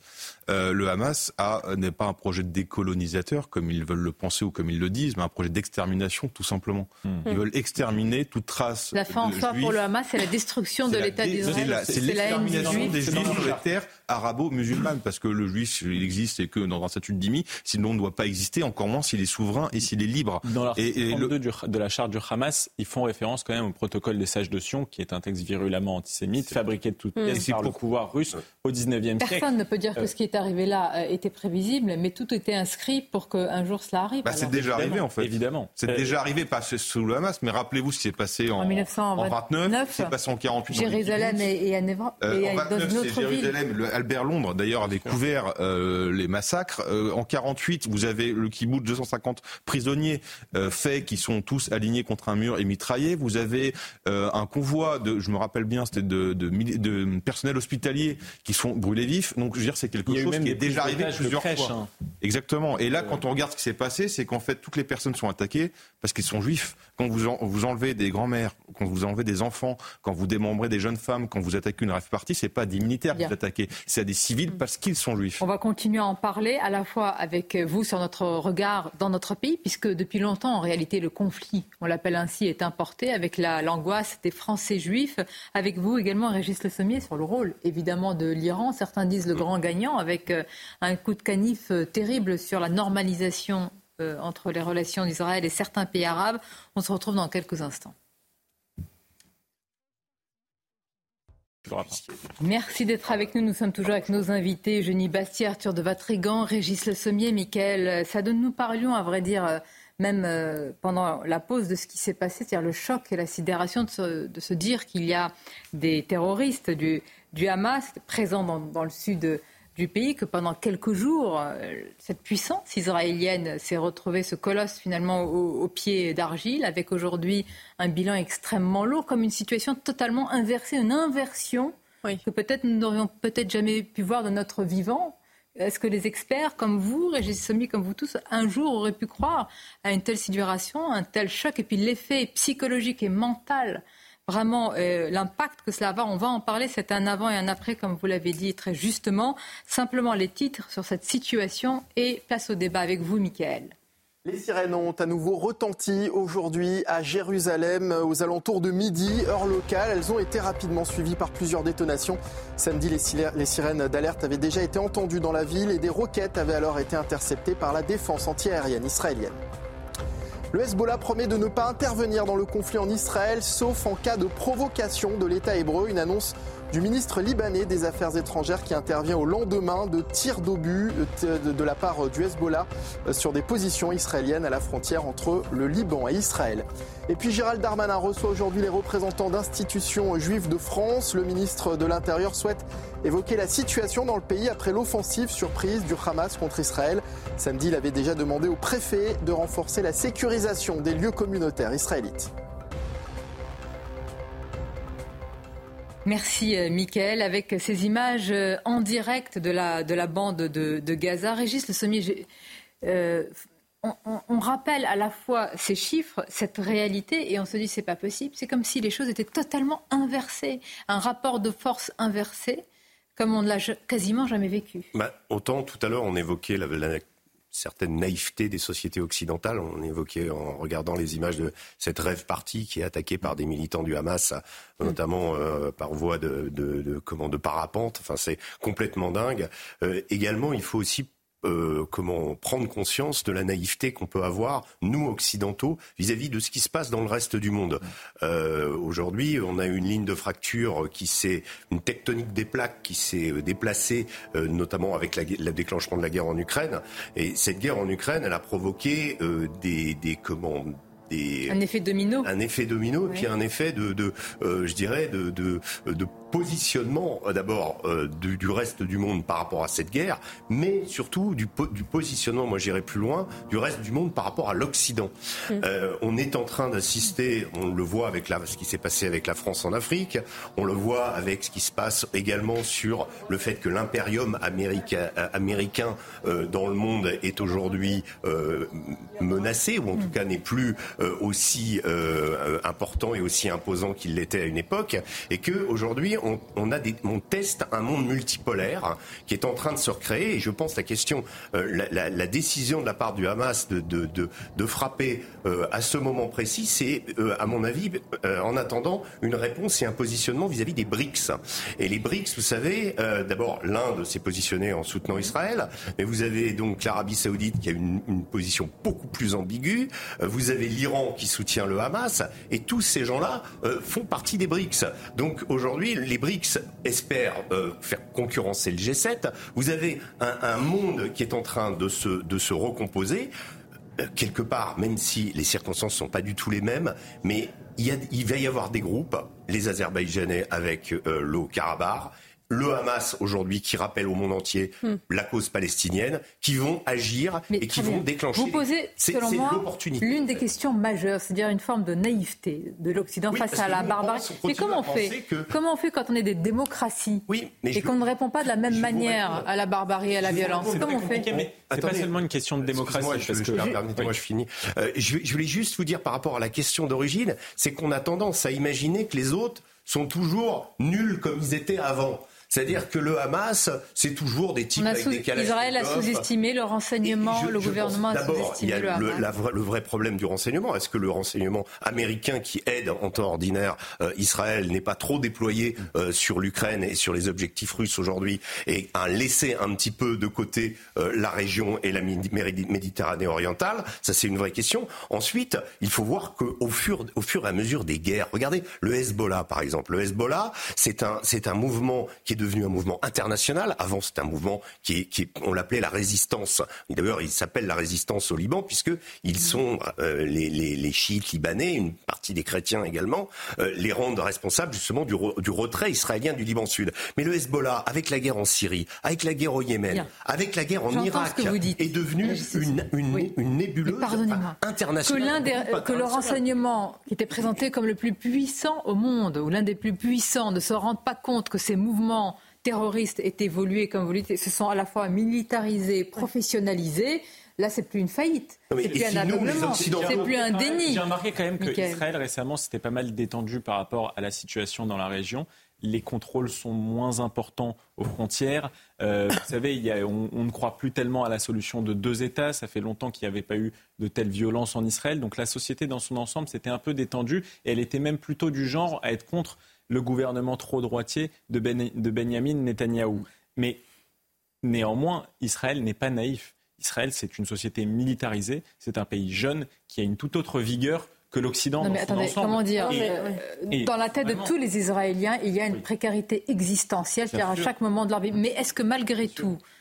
Euh, le Hamas n'est pas un projet de décolonisateur comme ils veulent le penser ou comme ils le disent, mais un projet d'extermination tout simplement. Hmm. Ils veulent exterminer toute trace. La fin en soi pour le Hamas, c'est la destruction de l'État d'Israël. C'est l'extermination des Juifs sur les terres arabo-musulmanes, parce que le Juif, il existe et que dans un statut de dhimmi, sinon on ne doit pas exister, encore moins s'il est souverain et s'il est libre. Dans l'article 32 de la charte du Hamas, ils font référence quand même au protocole des sages de Sion, qui est un texte virulemment antisémite, fabriqué de toutes mmh. pièces par le pouvoir russe au 19e siècle. Personne ne peut dire que euh, ce qui est arrivé là euh, était prévisible, mais tout était inscrit pour qu'un jour cela arrive. Bah, c'est déjà arrivé en fait. Évidemment. C'est déjà euh, arrivé, pas sous le Hamas, mais rappelez-vous ce qui s'est passé en, en 1929, ce qui s'est passé en 48. Jérusalem et, et, à euh, et en 29, c'est Jérusalem. Albert Londres, d'ailleurs, avait couvert euh, les massacres. en 48, vous avez le kibbutz 250 prisonniers euh, faits qui sont tous alignés contre un mur et mitraillés. Vous avez euh, un convoi de, je me rappelle bien, c'était de, de, de, personnel hospitalier qui sont brûlés vifs. Donc, je veux dire, c'est quelque chose qui est déjà arrivé plusieurs fois. Hein. Exactement. Et là, quand on regarde ce qui s'est passé, c'est qu'en fait, toutes les personnes sont attaquées parce qu'ils sont juifs. Quand vous, vous enlevez des grands-mères, quand vous enlevez des enfants, quand vous démembrez des jeunes femmes, quand vous attaquez une rêve partie, c'est pas des militaires que vous attaquez, c'est à des civils parce qu'ils sont juifs. On va continuer à en parler à la fois avec vous sur notre regard dans notre pays, puisque depuis longtemps, en réalité, le conflit, on l'appelle ainsi, est importé avec l'angoisse des Français juifs. Avec vous également, Régis Le Sommier, sur le rôle évidemment de l'Iran. Certains disent le grand gagnant avec euh, un coup de canif euh, terrible sur la normalisation euh, entre les relations d'Israël et certains pays arabes. On se retrouve dans quelques instants. Merci d'être avec nous. Nous sommes toujours avec nos invités, Eugénie Bastier, Arthur de Vatrigan, Régis Le Sommier, Mickaël Sadon. Nous parlions, à vrai dire, même euh, pendant la pause de ce qui s'est passé, c'est-à-dire le choc et la sidération de se, dire qu'il y a des terroristes du, Hamas présents dans, le sud du pays, que pendant quelques jours, euh, cette puissance israélienne s'est retrouvée, ce colosse finalement au, pied d'argile, avec aujourd'hui un bilan extrêmement lourd, comme une situation totalement inversée, une inversion que peut-être nous n'aurions peut-être jamais pu voir de notre vivant. Est-ce que les experts comme vous, Régis Sommi, comme vous tous, un jour auraient pu croire à une telle situation, un tel choc, et puis l'effet psychologique et mental vraiment euh, l'impact que cela va. On va en parler, c'est un avant et un après, comme vous l'avez dit très justement. Simplement les titres sur cette situation et place au débat avec vous, Michael. Les sirènes ont à nouveau retenti aujourd'hui à Jérusalem aux alentours de midi, heure locale. Elles ont été rapidement suivies par plusieurs détonations. Samedi, les sirènes d'alerte avaient déjà été entendues dans la ville et des roquettes avaient alors été interceptées par la défense antiaérienne israélienne. Le Hezbollah promet de ne pas intervenir dans le conflit en Israël, sauf en cas de provocation de l'État hébreu. Une annonce du ministre libanais des Affaires étrangères qui intervient au lendemain de tirs d'obus de la part du Hezbollah euh, sur des positions israéliennes à la frontière entre le Liban et Israël. Et puis Gérald Darmanin reçoit aujourd'hui les représentants d'institutions juives de France. Le ministre de l'Intérieur souhaite évoquer la situation dans le pays après l'offensive surprise du Hamas contre Israël. Samedi, il avait déjà demandé au préfet de renforcer la sécurisation des lieux communautaires israélites. Merci euh, Mickaël. Avec ces images euh, en direct de la, de la bande de, Gaza, Régis Le Sommier, euh, on, rappelle à la fois ces chiffres, cette réalité, et on se dit c'est pas possible. C'est comme si les choses étaient totalement inversées, un rapport de force inversé, comme on ne l'a quasiment jamais vécu. Bah, autant tout à l'heure on évoquait la, la certaine naïveté des sociétés occidentales. On évoquait en regardant les images de cette rêve partie qui est attaquée par des militants du Hamas, notamment euh, par voie de, de, de, comment, de parapente. Enfin, c'est complètement dingue. Euh, également, il faut aussi euh, comment prendre conscience de la naïveté qu'on peut avoir nous occidentaux vis-à-vis de ce qui se passe dans le reste du monde. Euh, Aujourd'hui, on a une ligne de fracture qui s'est une tectonique des plaques qui s'est euh, déplacée, euh, notamment avec le déclenchement de la guerre en Ukraine. Et cette guerre en Ukraine, elle a provoqué euh, des, des comment des, un effet domino. Un effet domino, et puis un effet de, de euh, je dirais, de, de, de positionnement euh, d'abord euh, du, du, reste du monde par rapport à cette guerre, mais surtout du, du positionnement, moi j'irai plus loin, du reste du monde par rapport à l'Occident. Mm. Euh, on est en train d'assister, on le voit avec la, ce qui s'est passé avec la France en Afrique, on le voit avec ce qui se passe également sur le fait que l'impérium américain, américain euh, dans le monde est aujourd'hui menacé, ou en tout mm. cas n'est plus aussi important et aussi imposant qu'il l'était à une époque, et que on, teste un monde multipolaire qui est en train de se recréer. Et je pense la question, euh, la, décision de la part du Hamas de, de, frapper euh, à ce moment précis, c'est, euh, à mon avis, en attendant, une réponse et un positionnement vis-à-vis des BRICS. Et les BRICS, vous savez, d'abord, l'Inde s'est positionnée en soutenant Israël, mais vous avez donc l'Arabie Saoudite qui a une, une position beaucoup plus ambiguë. vous avez l'Iran qui soutient le Hamas, et tous ces gens-là font partie des BRICS. Donc aujourd'hui, les BRICS espèrent euh, faire concurrencer le G7. Vous avez un, monde qui est en train de se, de se recomposer euh, quelque part, même si les circonstances ne sont pas du tout les mêmes, mais il, il va y avoir des groupes, les Azerbaïdjanais avec euh, le Karabakh, le Hamas aujourd'hui qui rappelle au monde entier hmm. la cause palestinienne, qui vont agir et qui vont déclencher. Vous posez, selon moi, l'une des questions majeures, c'est-à-dire une forme de naïveté de l'Occident face à la barbarie. Mais comment on fait Comment on fait quand on est des démocraties et qu'on ne répond pas de la même manière à la barbarie et à la violence Comment on fait C'est pas seulement une question de démocratie. Je, parce que... Permettez-moi, je finis. Euh, je, je voulais juste vous dire par rapport à la question d'origine, c'est qu'on a tendance à imaginer que les autres sont toujours nuls comme ils étaient avant. C'est-à-dire que le Hamas, c'est toujours des types avec des Israël a sous-estimé le renseignement, le gouvernement a sous-estimé le Hamas. D'abord, le, vrai problème du renseignement. Est-ce que le renseignement américain qui aide en temps ordinaire euh, Israël n'est pas trop déployé euh, sur l'Ukraine et sur les objectifs russes aujourd'hui et a laissé un petit peu de côté euh, la région et la Méditerranée orientale? Ça, c'est une vraie question. Ensuite, il faut voir qu'au fur, au fur et à mesure des guerres, regardez le Hezbollah par exemple. Le Hezbollah, c'est un, c'est un mouvement qui est devenu un mouvement international. Avant, c'est un mouvement qui, est, qui on l'appelait la résistance. D'ailleurs, il s'appelle la résistance au Liban puisque ils sont euh, les, les, les, chiites libanais, une partie des chrétiens également, euh, les rendent responsables justement du, du, retrait israélien du Liban Sud. Mais le Hezbollah, avec la guerre en Syrie, avec la guerre au Yémen, avec la guerre en Irak, est devenu une, une, une nébuleuse internationale. Que, que le renseignement qui était présenté comme le plus puissant au monde, ou l'un des plus puissants, ne se rende pas compte que ces mouvements terroristes aient évolué, comme vous dites, se sont à la fois militarisés, professionnalisés. Là, c'est plus une faillite. C'est plus un aveuglement. C'est plus un déni. J'ai remarqué quand même qu'Israël récemment s'était pas mal détendu par rapport à la situation dans la région. Les contrôles sont moins importants aux frontières. Euh, vous savez, il y a, on, on, ne croit plus tellement à la solution de deux États. Ça fait longtemps qu'il n'y avait pas eu de telle violence en Israël. Donc la société dans son ensemble s'était un peu détendue et elle était même plutôt du genre à être contre le gouvernement trop droitier de, ben, de Benjamin Netanyahou. Mais néanmoins, Israël n'est pas naïf. Israël, c'est une société militarisée, c'est un pays jeune qui a une toute autre vigueur que l'Occident. Non mais attendez, comment dire euh, Dans la tête de tous les Israéliens, il y a une précarité existentielle, c'est-à-dire à chaque moment de leur vie. Mais est-ce que malgré tout, euh,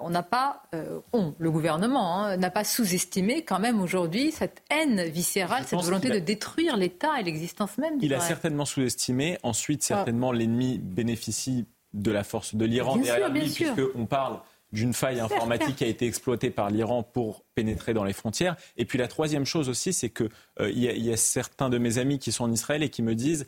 on n'a pas, euh, on, le gouvernement, hein, n'a pas sous-estimé quand même aujourd'hui cette haine viscérale, cette volonté de détruire l'État et l'existence même Il a certainement sous-estimé. Ensuite, ah. certainement, l'ennemi bénéficie de la force de l'Iran derrière lui, puisqu'on parle d'une faille informatique qui a été exploitée par l'Iran pour pénétrer dans les frontières. Et puis la troisième chose aussi, c'est qu'il euh, y, y, a certains de mes amis qui sont en Israël et qui me disent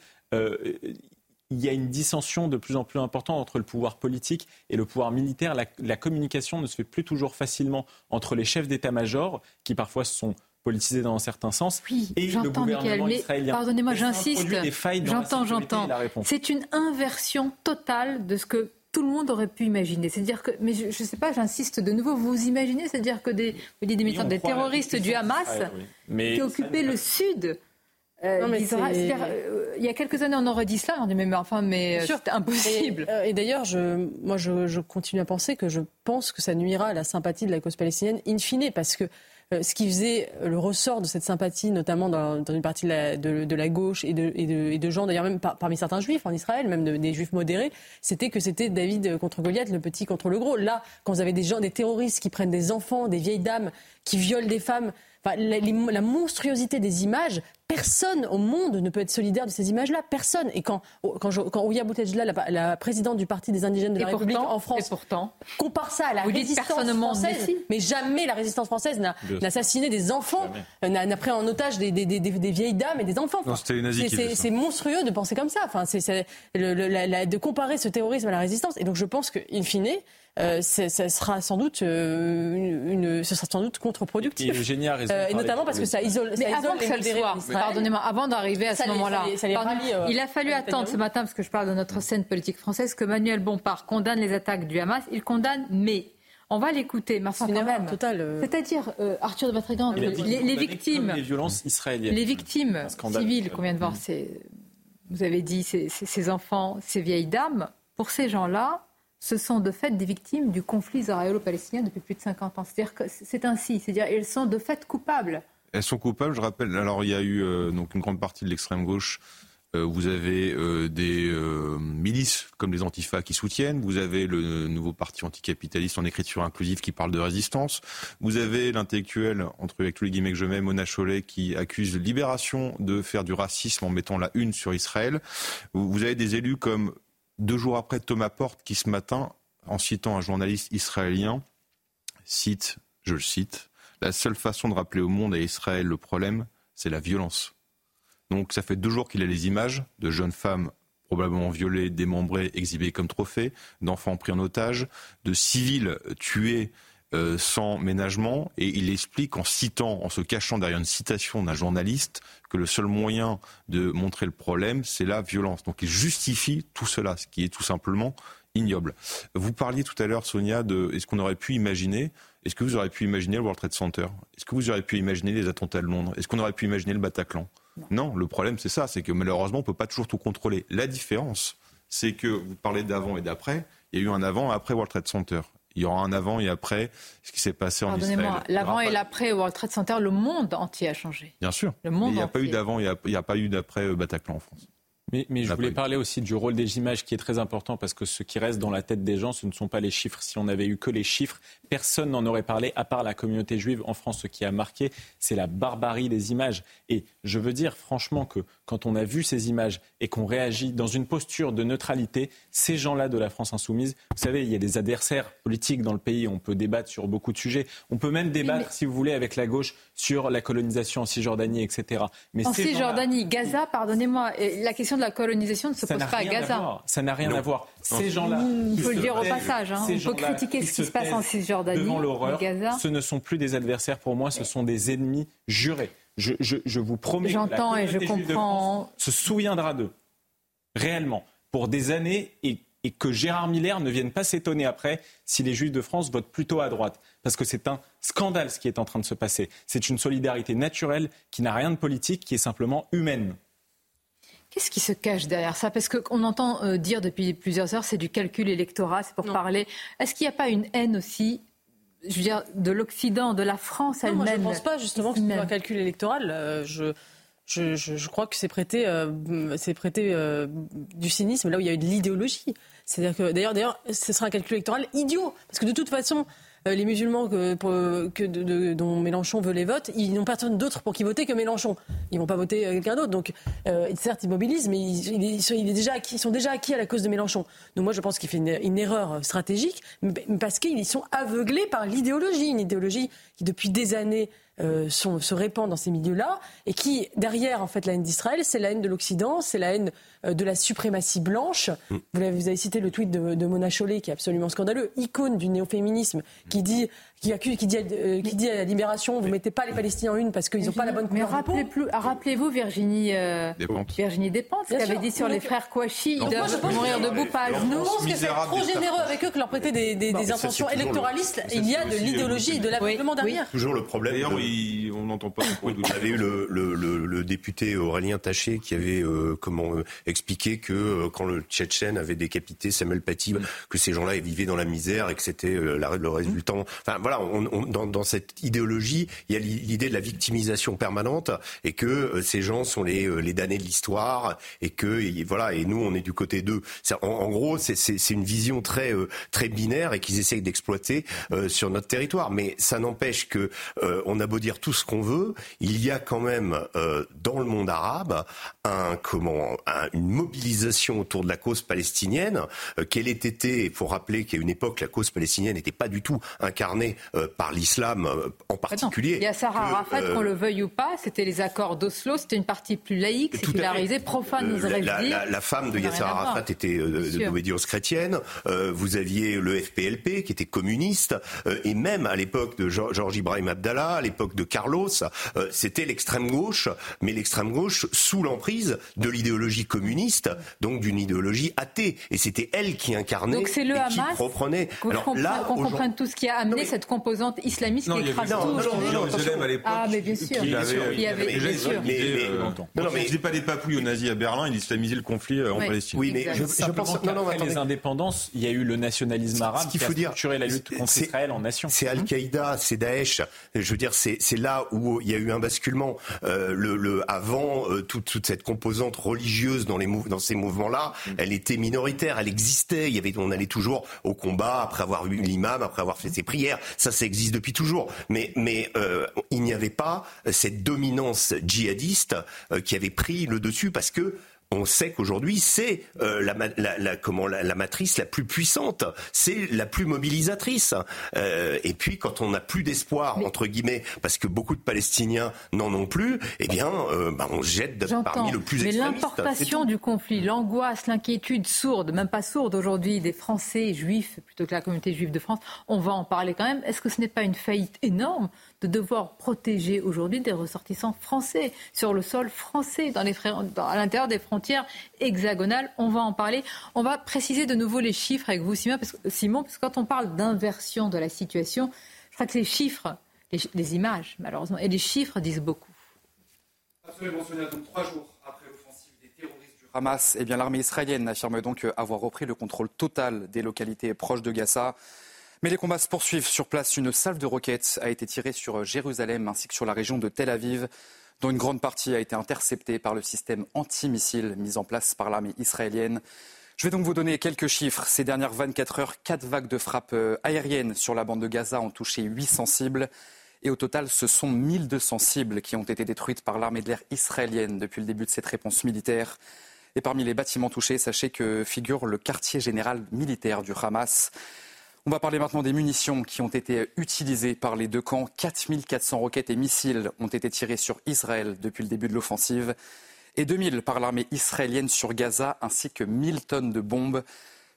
il y a une dissension de plus en plus importante entre le pouvoir politique et le pouvoir militaire. La, communication ne se fait plus toujours facilement entre les chefs d'état-major, qui parfois sont politisés dans un certain sens, et le gouvernement israélien. Pardonnez-moi, j'insiste. J'entends, j'entends. C'est une inversion totale de ce que tout le monde aurait pu imaginer. C'est-à-dire que, mais je ne sais pas, j'insiste de nouveau, vous imaginez, c'est-à-dire que des, des, des terroristes du Hamas qui occupaient le sud euh, euh, il y a quelques années, on aurait dit cela, on dit mais, enfin, mais euh, c'est impossible. Et, d'ailleurs, je, moi, je, continue à penser que je pense que ça nuira à la sympathie de la cause palestinienne in fine, parce que ce qui faisait le ressort de cette sympathie, notamment dans, une partie de la, de, la gauche et de, et, de, gens, d'ailleurs même parmi certains juifs en Israël, même des juifs modérés, c'était que c'était David contre Goliath, le petit contre le gros. Là, quand vous avez des gens, des terroristes qui prennent des enfants, des vieilles dames, qui violent des femmes, la, monstruosité des images, personne au monde ne peut être solidaire de ces images-là. Personne. Et quand, quand, quand Ouya Boutejla, la, présidente du Parti des indigènes de la République en France, compare ça à la résistance française, mais jamais la résistance française n'a assassiné des enfants, n'a pris en otage des, des, des, vieilles dames et des enfants. c'est monstrueux de penser comme ça. Enfin, c'est de comparer ce terrorisme à la résistance. Et donc je pense qu'in fine, euh, ça sera sans doute euh, une, ce sera sans doute contre-productif. Et, euh, et notamment parce que ça isole. Mais avant que ça le soit, pardonnez-moi, avant d'arriver à ce moment-là, il a fallu attendre ce matin, parce que je parle de notre scène politique française, que Manuel Bompard condamne les attaques du Hamas. Il condamne, mais on va l'écouter, mais enfin quand même. C'est-à-dire, Arthur de Vatrigan, les, les, victimes, les violences israéliennes, les victimes civiles qu'on vient de voir, vous avez dit, ces, ces enfants, ces vieilles dames, pour ces gens-là, ce sont de fait des victimes du conflit israélo-palestinien depuis plus de 50 ans. C'est-à-dire c'est ainsi, c'est-à-dire qu'elles sont de fait coupables. Elles sont coupables, je rappelle. Alors il y a eu euh, donc une grande partie de l'extrême gauche. Euh, vous avez euh, des milices comme les Antifa qui soutiennent. Vous avez le nouveau parti anticapitaliste en écriture inclusive qui parle de résistance. Vous avez l'intellectuel, entre avec tous les guillemets que je mets, Mona Chollet, qui accuse Libération de faire du racisme en mettant la une sur Israël. Vous avez des élus comme deux jours après Thomas Porte qui ce matin, en citant un journaliste israélien, cite, je le cite, la seule façon de rappeler au monde et à Israël le problème, c'est la violence. Donc ça fait deux jours qu'il a les images de jeunes femmes probablement violées, démembrées, exhibées comme trophées, d'enfants pris en otage, de civils tués euh, sans ménagement, et il explique en citant, en se cachant derrière une citation d'un journaliste, que le seul moyen de montrer le problème, c'est la violence. Donc il justifie tout cela, ce qui est tout simplement ignoble. Vous parliez tout à l'heure, Sonia, de est-ce qu'on aurait pu imaginer, est-ce que vous auriez pu imaginer le World Trade Center? Est-ce que vous auriez pu imaginer les attentats de Londres? Est-ce qu'on aurait pu imaginer le Bataclan? Non. le problème c'est ça, c'est que malheureusement on ne peut pas toujours tout contrôler. La différence, c'est que vous parlez d'avant et d'après, il y a eu un avant et après World Trade Center. Il y aura un avant et après ce qui s'est passé en Israël. L'avant et l'après World Trade Center, le monde entier a changé. Bien sûr. Le monde il n'y a pas eu d'avant, il n'y a, pas eu d'après euh, Bataclan en France. Mais, je voulais parler aussi du rôle des images qui est très important parce que ce qui reste dans la tête des gens, ce ne sont pas les chiffres. Si on n'avait eu que les chiffres, personne n'en aurait parlé à part la communauté juive en France. Ce qui a marqué, c'est la barbarie des images. Et je veux dire franchement que quand on a vu ces images et qu'on réagit dans une posture de neutralité, ces gens-là de la France insoumise, vous savez, il y a des adversaires politiques dans le pays, on peut débattre sur beaucoup de sujets. On peut même débattre, si vous voulez, avec la gauche sur la colonisation en Cisjordanie, etc. Mais en Cisjordanie, Gaza, pardonnez-moi, la question de la colonisation ne se pose pas à Gaza. Ça n'a rien à voir. Ces gens-là. Il faut le dire au passage. Hein. On peut critiquer ce qui se passe en Cisjordanie. Devant l'horreur, ce ne sont plus des adversaires pour moi, ce sont des ennemis jurés. Je, je, vous promets. J'entends et je comprends. Se souviendra d'eux, réellement, pour des années et, et, que Gérard Miller ne vienne pas s'étonner après si les Juifs de France votent plutôt à droite. Parce que c'est un scandale ce qui est en train de se passer. C'est une solidarité naturelle qui n'a rien de politique, qui est simplement humaine. Qu'est-ce qui se cache derrière ça? Parce qu'on entend euh, dire depuis plusieurs heures, c'est du calcul électoral, c'est pour parler. Est-ce qu'il n'y a pas une haine aussi je veux dire, de l'Occident, de la France elle-même. je ne pense pas justement que c'est un calcul électoral. Euh, je, je, je, crois que c'est prêté, euh, c'est prêté euh, du cynisme là où il y a eu de l'idéologie. C'est-à-dire que d'ailleurs, d'ailleurs, ce sera un calcul électoral idiot, parce que de toute façon, les musulmans que, que de, dont Mélenchon veut les votes, ils n'ont personne d'autre pour qui voter que Mélenchon. Ils vont pas voter euh, quelqu'un d'autre. Donc, euh, certes, ils mobilisent, mais ils, est déjà acquis, ils, sont déjà acquis à la cause de Mélenchon. Donc moi, je pense qu'il fait une, erreur stratégique, parce qu'ils sont aveuglés par l'idéologie, une idéologie qui depuis des années euh, se répand dans ces milieux-là, et qui, derrière, en fait, la haine d'Israël, c'est la haine de l'Occident, c'est la haine euh, de la suprématie blanche. Mm. Vous, avez, vous, avez, cité le tweet de, de Mona Chollet, qui est absolument scandaleux, icône du néo-féminisme, qui dit qui, accuse, qui, dit, euh, qui dit à la Libération, vous mettez pas les Palestiniens en une parce qu'ils n'ont pas la bonne couleur Mais rappelez-vous Virginie, euh, Virginie Despentes, qui avait dit sur les frères Kouachi, ils doivent mourir debout, pas à genoux. Je pense que c'est trop généreux avec eux que leur prêter des, des, des intentions électoralistes. Il y a de l'idéologie et de l'aveuglement derrière. Toujours le problème. D'ailleurs, on n'entend pas. Vous avez eu le, le, le, député Aurélien Taché qui avait euh, comment euh, expliqué que euh, quand le Tchétchène avait décapité Samuel Paty, que ces gens-là vivaient dans la misère et que c'était le résultant. Enfin voilà dans, cette idéologie, il y a l'idée de la victimisation permanente et que euh, ces gens sont les, euh, les damnés de l'histoire et que voilà et nous on est du côté d'eux. En, en, gros, c'est une vision très euh, très binaire et qu'ils essayent d'exploiter sur notre territoire. Mais ça n'empêche que on a beau dire tout ce qu'on veut, il y a quand même dans le monde arabe un comment une mobilisation autour de la cause palestinienne. Quelle ait été, il faut rappeler qu'à une époque la cause palestinienne n'était pas du tout incarnée par l'islam euh, en particulier. Il y a Sarah Arafat, qu'on le veuille ou pas, c'était les accords d'Oslo, c'était une partie plus laïque, sécularisée, profane, euh, la, la, la, femme de Yasser Arafat était euh, d'obédience chrétienne. vous aviez le FPLP qui était communiste, et même à l'époque de Georges Ibrahim Abdallah, à l'époque de Carlos, c'était l'extrême gauche, mais l'extrême gauche sous l'emprise de l'idéologie communiste, donc d'une idéologie athée. Et c'était elle qui incarnait donc c'est le et Hamas, qui reprenait. Alors, là, qu'on comprenne tout ce qui a amené cette composante islamiste qui écrase tout. à l'époque. Ah, mais bien sûr. Il avait, bien sûr. Non, mais il pas des papouilles aux nazis à Berlin, il islamisait le conflit euh, en Palestine. Oui, mais je pense. Non, non, les indépendances, il y a eu le nationalisme arabe qui a structuré la lutte contre Israël en nation. C'est Al-Qaïda, c'est Daesh. Je veux dire, c'est là où il y a eu un basculement. Euh, le avant euh, toute cette composante religieuse dans les dans ces mouvements-là, mm. elle était minoritaire, elle existait. Il y avait, on allait toujours au combat après avoir vu l'imam, après avoir fait ses prières. Ça, c'est existe depuis toujours. Mais, mais euh, il n'y avait pas cette dominance djihadiste euh, qui avait pris le dessus parce que on sait qu'aujourd'hui c'est euh, la, la, la, comment la, matrice la plus puissante, c'est la plus mobilisatrice. Euh, et puis quand on n'a plus d'espoir entre guillemets, parce que beaucoup de Palestiniens n'en ont plus, eh bien euh, bah, on jette parmi le plus Mais l'importation du conflit, l'angoisse, l'inquiétude sourde, même pas sourde aujourd'hui des Français juifs plutôt que la communauté juive de France, on va en parler quand même. Est-ce que ce n'est pas une faillite énorme de devoir protéger aujourd'hui des ressortissants français sur le sol français, à l'intérieur des frontières frontière hexagonale. On va en parler. On va préciser de nouveau les chiffres avec vous, Simon, parce que, quand on parle d'inversion de la situation, je crois que les chiffres, les, images, malheureusement, et les chiffres disent beaucoup. Absolument, Sonia. Trois jours après l'offensive des terroristes du Hamas, eh l'armée israélienne affirme donc avoir repris le contrôle total des localités proches de Gaza. Mais les combats se poursuivent sur place. Une salve de roquettes a été tirée sur Jérusalem ainsi que sur la région de Tel Aviv, dont une grande partie a été interceptée par le système antimissile mis en place par l'armée israélienne. Je vais donc vous donner quelques chiffres. Ces dernières 24 heures, quatre vagues de frappes euh, aériennes sur la bande de Gaza ont touché 800 cibles. Et au total, ce sont 1200 cibles qui ont été détruites par l'armée de l'air israélienne depuis le début de cette réponse militaire. Et parmi les bâtiments touchés, sachez que figure le quartier général militaire du Hamas. On va parler maintenant des munitions qui ont été utilisées par les deux camps. 4400 roquettes et missiles ont été tirés sur Israël depuis le début de l'offensive et 2000 par l'armée israélienne sur Gaza ainsi que 1000 tonnes de bombes.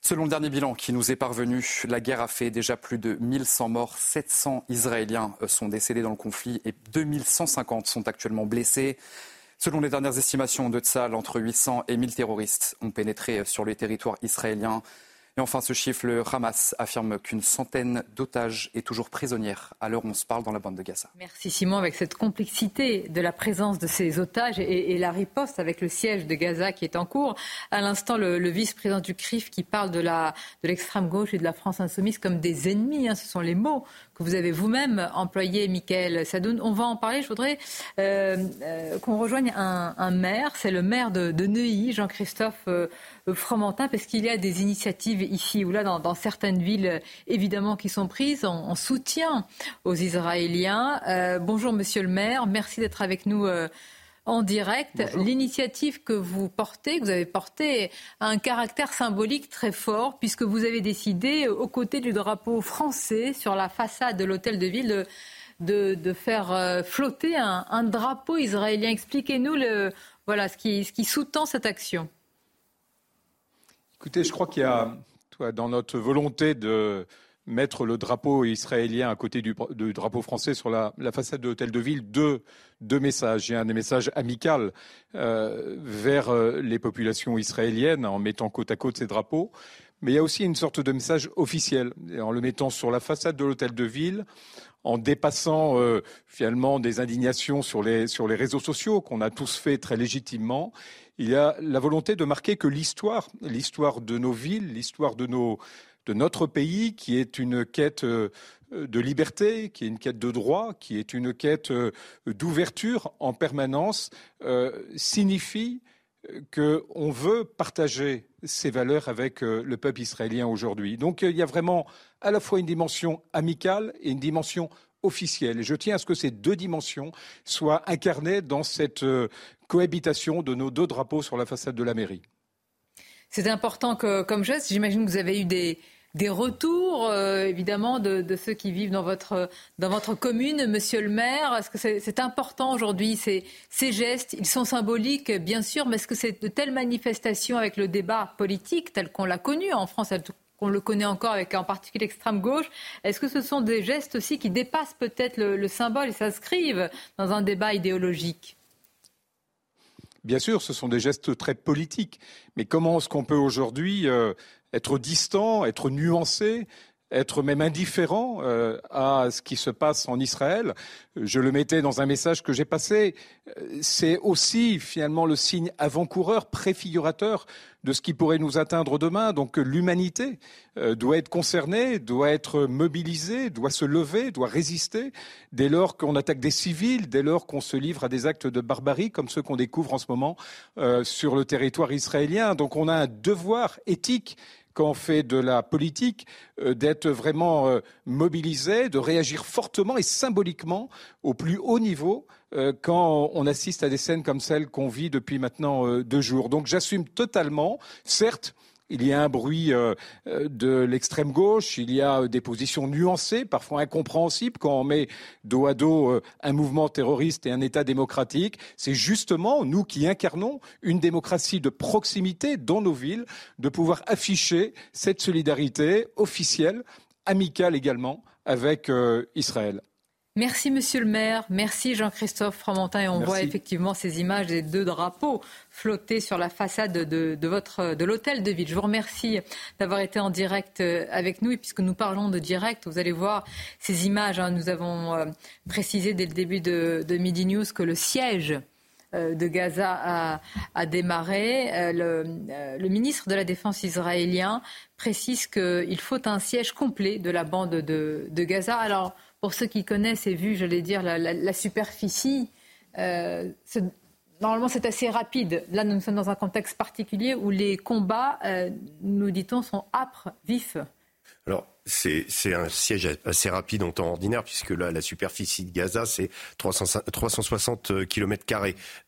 Selon le dernier bilan qui nous est parvenu, la guerre a fait déjà plus de 1100 morts, 700 Israéliens sont décédés dans le conflit et 2150 sont actuellement blessés. Selon les dernières estimations de Tzal, entre 800 et 1000 terroristes ont pénétré sur le territoire israélien. Et enfin, ce chiffre, le Hamas affirme qu'une centaine d'otages est toujours prisonnière à l'heure où on se parle dans la bande de Gaza. Merci Simon, avec cette complexité de la présence de ces otages et, la riposte avec le siège de Gaza qui est en cours. À l'instant, le, vice-président du CRIF qui parle de l'extrême gauche et de la France insoumise comme des ennemis, hein, ce sont les mots que vous avez vous-même employé, Michael Sadoun. On va en parler. Je voudrais euh, euh, qu'on rejoigne un, maire. C'est le maire de, Neuilly, Jean-Christophe euh, Fromentin, parce qu'il y a des initiatives ici ou là dans, certaines villes, évidemment, qui sont prises en, soutien aux Israéliens. bonjour, monsieur le maire. Merci d'être avec nous en direct. L'initiative que vous portez, que vous avez portée, a un caractère symbolique très fort, puisque vous avez décidé, aux côtés du drapeau français, sur la façade de l'hôtel de ville, de, faire euh, flotter un, drapeau israélien. Expliquez-nous le, voilà, ce qui, ce qui sous-tend cette action. Écoutez, je crois qu'il y a, dans notre volonté de mettre le drapeau israélien à côté du, drapeau français sur la, façade de l'hôtel de ville deux, messages. Il y a un message amical euh, vers euh, les populations israéliennes en mettant côte à côte ces drapeaux, mais il y a aussi une sorte de message officiel en le mettant sur la façade de l'hôtel de ville, en dépassant euh, finalement des indignations sur les, sur les réseaux sociaux qu'on a tous fait très légitimement. Il y a la volonté de marquer que l'histoire, l'histoire de nos villes, l'histoire de nos de notre pays, qui est une quête euh, de liberté, qui est une quête de droit, qui est une quête euh, d'ouverture en permanence, euh, signifie qu'on veut partager ces valeurs avec le peuple israélien aujourd'hui. Donc il y a vraiment à la fois une dimension amicale et une dimension officielle. Et je tiens à ce que ces deux dimensions soient incarnées dans cette cohabitation de nos deux drapeaux sur la façade de la mairie. C'est important que, comme geste, j'imagine que vous avez eu des, des retours, euh, évidemment, de, ceux qui vivent dans votre, dans votre commune, monsieur le maire? Est-ce que c'est important aujourd'hui, ces, ces gestes? Ils sont symboliques, bien sûr, mais est-ce que c'est de telles manifestations avec le débat politique tel qu'on l'a connu en France qu'on le connaît encore avec en particulier l'extrême gauche. Est-ce que ce sont des gestes aussi qui dépassent peut-être le, symbole et s'inscrivent dans un débat idéologique? Bien sûr, ce sont des gestes très politiques. Mais comment est-ce qu'on peut aujourd'hui euh, être distant, être nuancé, être même indifférent euh, à ce qui se passe en Israël. Je le mettais dans un message que j'ai passé. C'est aussi finalement le signe avant-coureur, préfigurateur de ce qui pourrait nous atteindre demain. Donc l'humanité euh, doit être concernée, doit être mobilisée, doit se lever, doit résister dès lors qu'on attaque des civils, dès lors qu'on se livre à des actes de barbarie comme ceux qu'on découvre en ce moment euh, sur le territoire israélien. Donc on a un devoir éthique quand on fait de la politique, euh, d'être vraiment euh, mobilisé, de réagir fortement et symboliquement au plus haut niveau euh, quand on assiste à des scènes comme celles qu'on vit depuis maintenant deux jours. Donc j'assume totalement, certes, il y a un bruit euh, euh, de l'extrême gauche, il y a euh, des positions nuancées, parfois incompréhensibles, quand on met dos à dos un mouvement terroriste et un État démocratique. C'est justement nous qui incarnons une démocratie de proximité dans nos villes, de pouvoir afficher cette solidarité officielle, amicale également, avec Israël. Merci, monsieur le maire. Merci, Jean-Christophe Fromentin. Et on voit effectivement ces images des deux drapeaux flotter sur la façade de, votre, de l'hôtel de ville. Je vous remercie d'avoir été en direct euh, avec nous. Et puisque nous parlons de direct, vous allez voir ces images. Hein. Nous avons euh, précisé dès le début de, Midi News que le siège euh, de Gaza a, démarré. Le, ministre de la Défense israélien précise qu'il faut un siège complet de la bande de, de Gaza. Alors, pour ceux qui connaissent et vu, j'allais dire, la, superficie, euh, normalement c'est assez rapide. Là, nous sommes dans un contexte particulier où les combats, euh, nous dit-on, sont âpres, vifs. Alors, c'est un siège assez rapide en temps ordinaire, puisque là, la superficie de Gaza, c'est 360 km.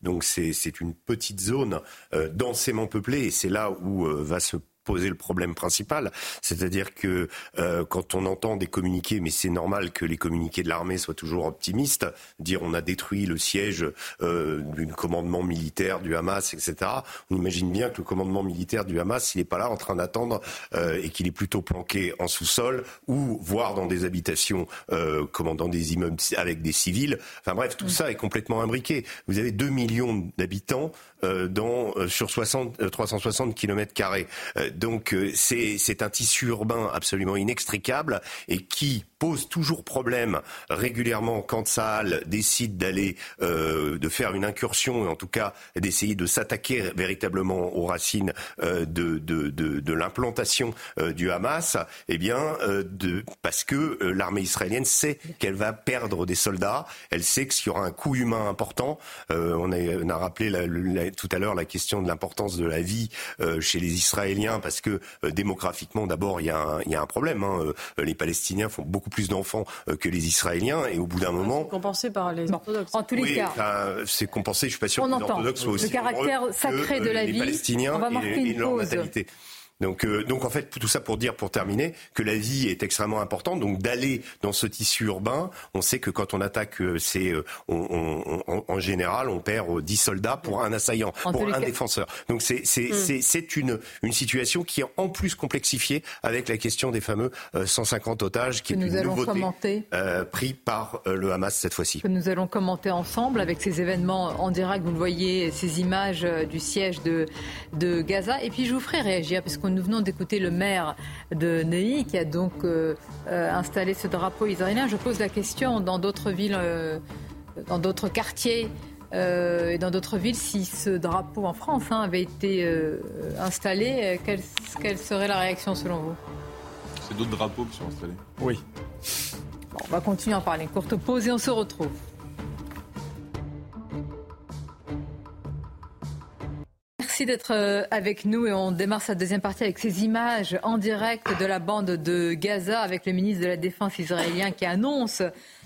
Donc, c'est une petite zone euh, densément peuplée, et c'est là où va se poser le problème principal. C'est-à-dire que euh, quand on entend des communiqués, mais c'est normal que les communiqués de l'armée soient toujours optimistes, dire on a détruit le siège euh, du commandement militaire du Hamas, etc. On imagine bien que le commandement militaire du Hamas, il n'est pas là en train d'attendre euh, et qu'il est plutôt planqué en sous-sol ou voire dans des habitations, euh, commandant des immeubles avec des civils. Enfin bref, tout ça est complètement imbriqué. Vous avez 2 millions d'habitants euh, dans, euh, sur 60, 360 km carrés. Donc c'est un tissu urbain absolument inextricable et qui pose toujours problème régulièrement quand Saal décide d'aller, euh, de faire une incursion et en tout cas d'essayer de s'attaquer véritablement aux racines euh, de, de, de, de l'implantation euh, du Hamas, eh bien, euh, de, parce que euh, l'armée israélienne sait qu'elle va perdre des soldats, elle sait qu'il y aura un coût humain important. On a, on, a, rappelé la, tout à l'heure la question de l'importance de la vie chez les Israéliens parce que démographiquement, d'abord, il y, y a un problème. Hein. Les Palestiniens font beaucoup plus d'enfants euh, que les Israéliens. Et au bout d'un moment. C'est compensé par les orthodoxes. En tous les cas. c'est compensé, je ne suis pas sûr que les orthodoxes soient aussi. Le caractère sacré de la les vie. Palestiniens on va marquer et, une pause. natalité. Donc, euh, donc en fait, tout ça pour dire, pour terminer, que la vie est extrêmement importante. Donc d'aller dans ce tissu urbain, on sait que quand on attaque, euh, c'est euh, on, on, en général, on perd 10 soldats pour un assaillant, pour un défenseur. Donc c'est c'est hmm. c'est une une situation qui est en plus complexifiée avec la question des fameux 150 otages, qui que est nous une allons nouveauté commenter. pris par le Hamas cette fois-ci. Que nous allons commenter ensemble avec ces événements en direct. Vous le voyez, ces images du siège de de Gaza. Et puis je vous ferai réagir parce qu'on nous venons d'écouter le maire de Neuilly qui a donc euh, euh, installé ce drapeau israélien. Je pose la question dans d'autres villes, euh, dans d'autres quartiers et dans d'autres villes, si ce drapeau en France hein, avait été installé, quelle, quelle, serait la réaction selon vous? C'est d'autres drapeaux qui sont installés? Oui. on va continuer à en parler. Courte pause et on se retrouve. Merci d'être euh, avec nous et on démarre sa deuxième partie avec ces images en direct de la bande de Gaza avec le ministre de la Défense israélien qui annonce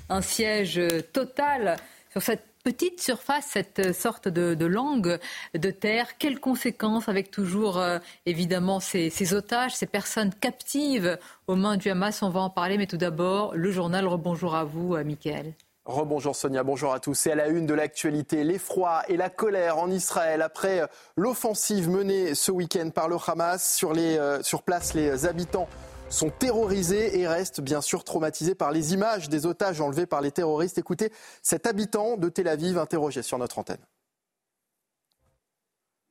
un siège total sur cette petite surface, cette sorte de, langue de terre. Quelles conséquences avec toujours euh, évidemment ces, ces, otages, ces personnes captives aux mains du Hamas? On va en parler, mais tout d'abord, le journal. Rebonjour à vous, euh, Mickaël. Rebonjour Sonia, bonjour à tous. Et à la une de l'actualité, l'effroi et la colère en Israël après l'offensive menée ce week-end par le Hamas. Sur, les, euh, sur place, les habitants sont terrorisés et restent bien sûr traumatisés par les images des otages enlevés par les terroristes. Écoutez cet habitant de Tel Aviv interrogé sur notre antenne.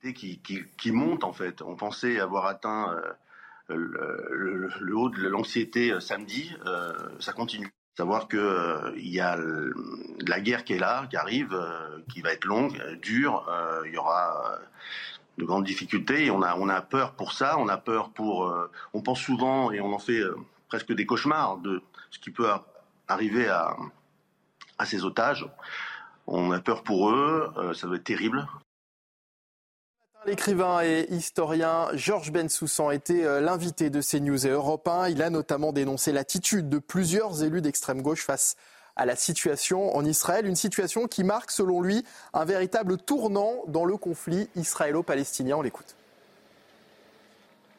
Qui, qui, monte en fait. On pensait avoir atteint euh, le, haut de l'anxiété euh, samedi. ça continue. Savoir que euh, il y a la guerre qui est là, qui arrive, euh, qui va être longue, euh, dure. Il y aura de grandes difficultés on a on a peur pour ça. On a peur pour. on pense souvent et on en fait presque des cauchemars de ce qui peut arriver à à ces otages. On a peur pour eux. ça doit être terrible. L'écrivain et historien Georges Bensoussan était euh, l'invité de CNews et Europe 1. Il a notamment dénoncé l'attitude de plusieurs élus d'extrême gauche face à la situation en Israël, une situation qui marque selon lui un véritable tournant dans le conflit israélo-palestinien. On l'écoute.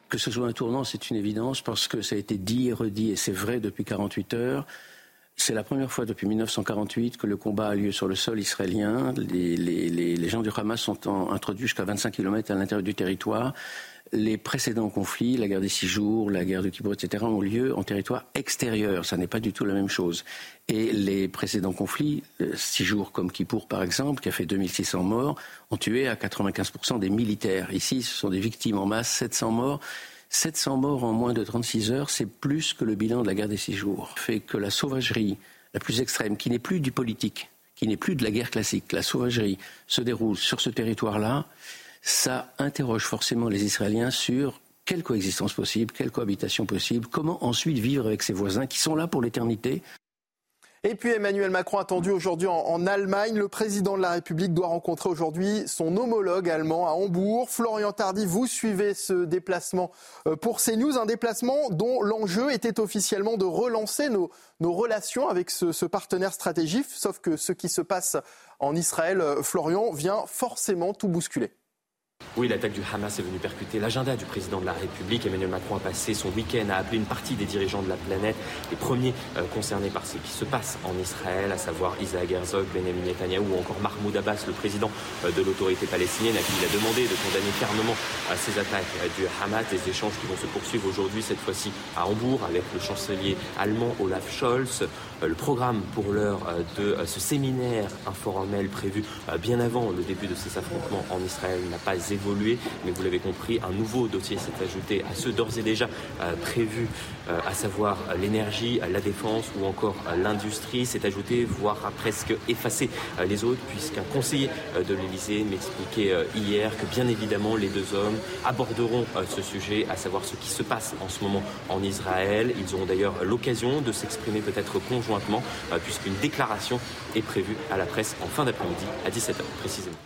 Que ce soit un tournant, c'est une évidence parce que ça a été dit et redit et c'est vrai depuis 48 heures. C'est la première fois depuis 1948 que le combat a lieu sur le sol israélien. Les, gens du Hamas sont introduits jusqu'à 25 km à l'intérieur du territoire. les précédents conflits, la guerre des six jours, la guerre de Kippour, etc., ont lieu en territoire extérieur. Ça n'est pas du tout la même chose. Et les précédents conflits, euh, six jours comme Kippour par exemple, qui a fait 2600 morts, ont tué à 95% des militaires. Ici, ce sont des victimes en masse, 700 morts. 700 morts en moins de 36 heures, c'est plus que le bilan de la guerre des six jours. Fait que la sauvagerie la plus extrême, qui n'est plus du politique, qui n'est plus de la guerre classique, la sauvagerie, se déroule sur ce territoire-là, ça interroge forcément les Israéliens sur quelle coexistence possible, quelle cohabitation possible, comment ensuite vivre avec ses voisins qui sont là pour l'éternité, et puis Emmanuel Macron attendu aujourd'hui en, Allemagne. Le président de la République doit rencontrer aujourd'hui son homologue allemand à Hambourg. Florian Tardy, vous suivez ce déplacement euh, pour CNews, un déplacement dont l'enjeu était officiellement de relancer nos, relations avec ce, ce, partenaire stratégique, sauf que ce qui se passe en Israël, euh, Florian, vient forcément tout bousculer. Oui, l'attaque du Hamas est venue percuter l'agenda du président de la République. Emmanuel Macron a passé son week-end à appeler une partie des dirigeants de la planète, les premiers euh, concernés par ce qui se passe en Israël, à savoir Isaac Herzog, Benjamin Netanyahu ou encore Mahmoud Abbas, le président euh, de l'autorité palestinienne, à qui il a demandé de condamner fermement euh, ces attaques du Hamas. Des échanges qui vont se poursuivre aujourd'hui, cette fois-ci à Hambourg, avec le chancelier allemand Olaf Scholz. Le programme pour l'heure de ce séminaire informel prévu bien avant le début de ces affrontements en Israël n'a pas évolué, mais vous l'avez compris, un nouveau dossier s'est ajouté à ceux d'ores et déjà euh, prévus, euh, à savoir l'énergie, la défense ou encore l'industrie, s'est ajouté, voire a presque effacé euh, les autres, puisqu'un conseiller de l'Élysée m'expliquait hier que bien évidemment les deux hommes aborderont ce sujet, à savoir ce qui se passe en ce moment en Israël. Ils auront d'ailleurs l'occasion de s'exprimer peut-être conjointement, puisqu'une déclaration est prévue à la presse en fin d'après-midi à 17h précisément.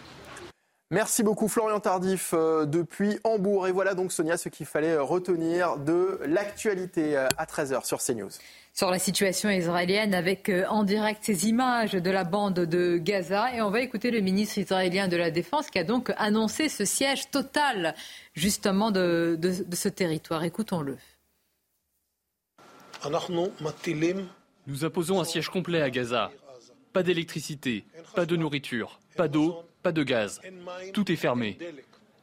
Merci beaucoup Florian Tardif euh, depuis Hambourg. Et voilà donc Sonia ce qu'il fallait euh, retenir de l'actualité euh, à 13h sur CNews. Sur la situation israélienne avec en direct ces images de la bande de Gaza. Et on va écouter le ministre israélien de la Défense qui a donc annoncé ce siège total justement de, de ce territoire. Écoutons-le. Nous imposons un siège complet à Gaza. Pas d'électricité, pas de nourriture, pas d'eau, pas de gaz. Tout est fermé.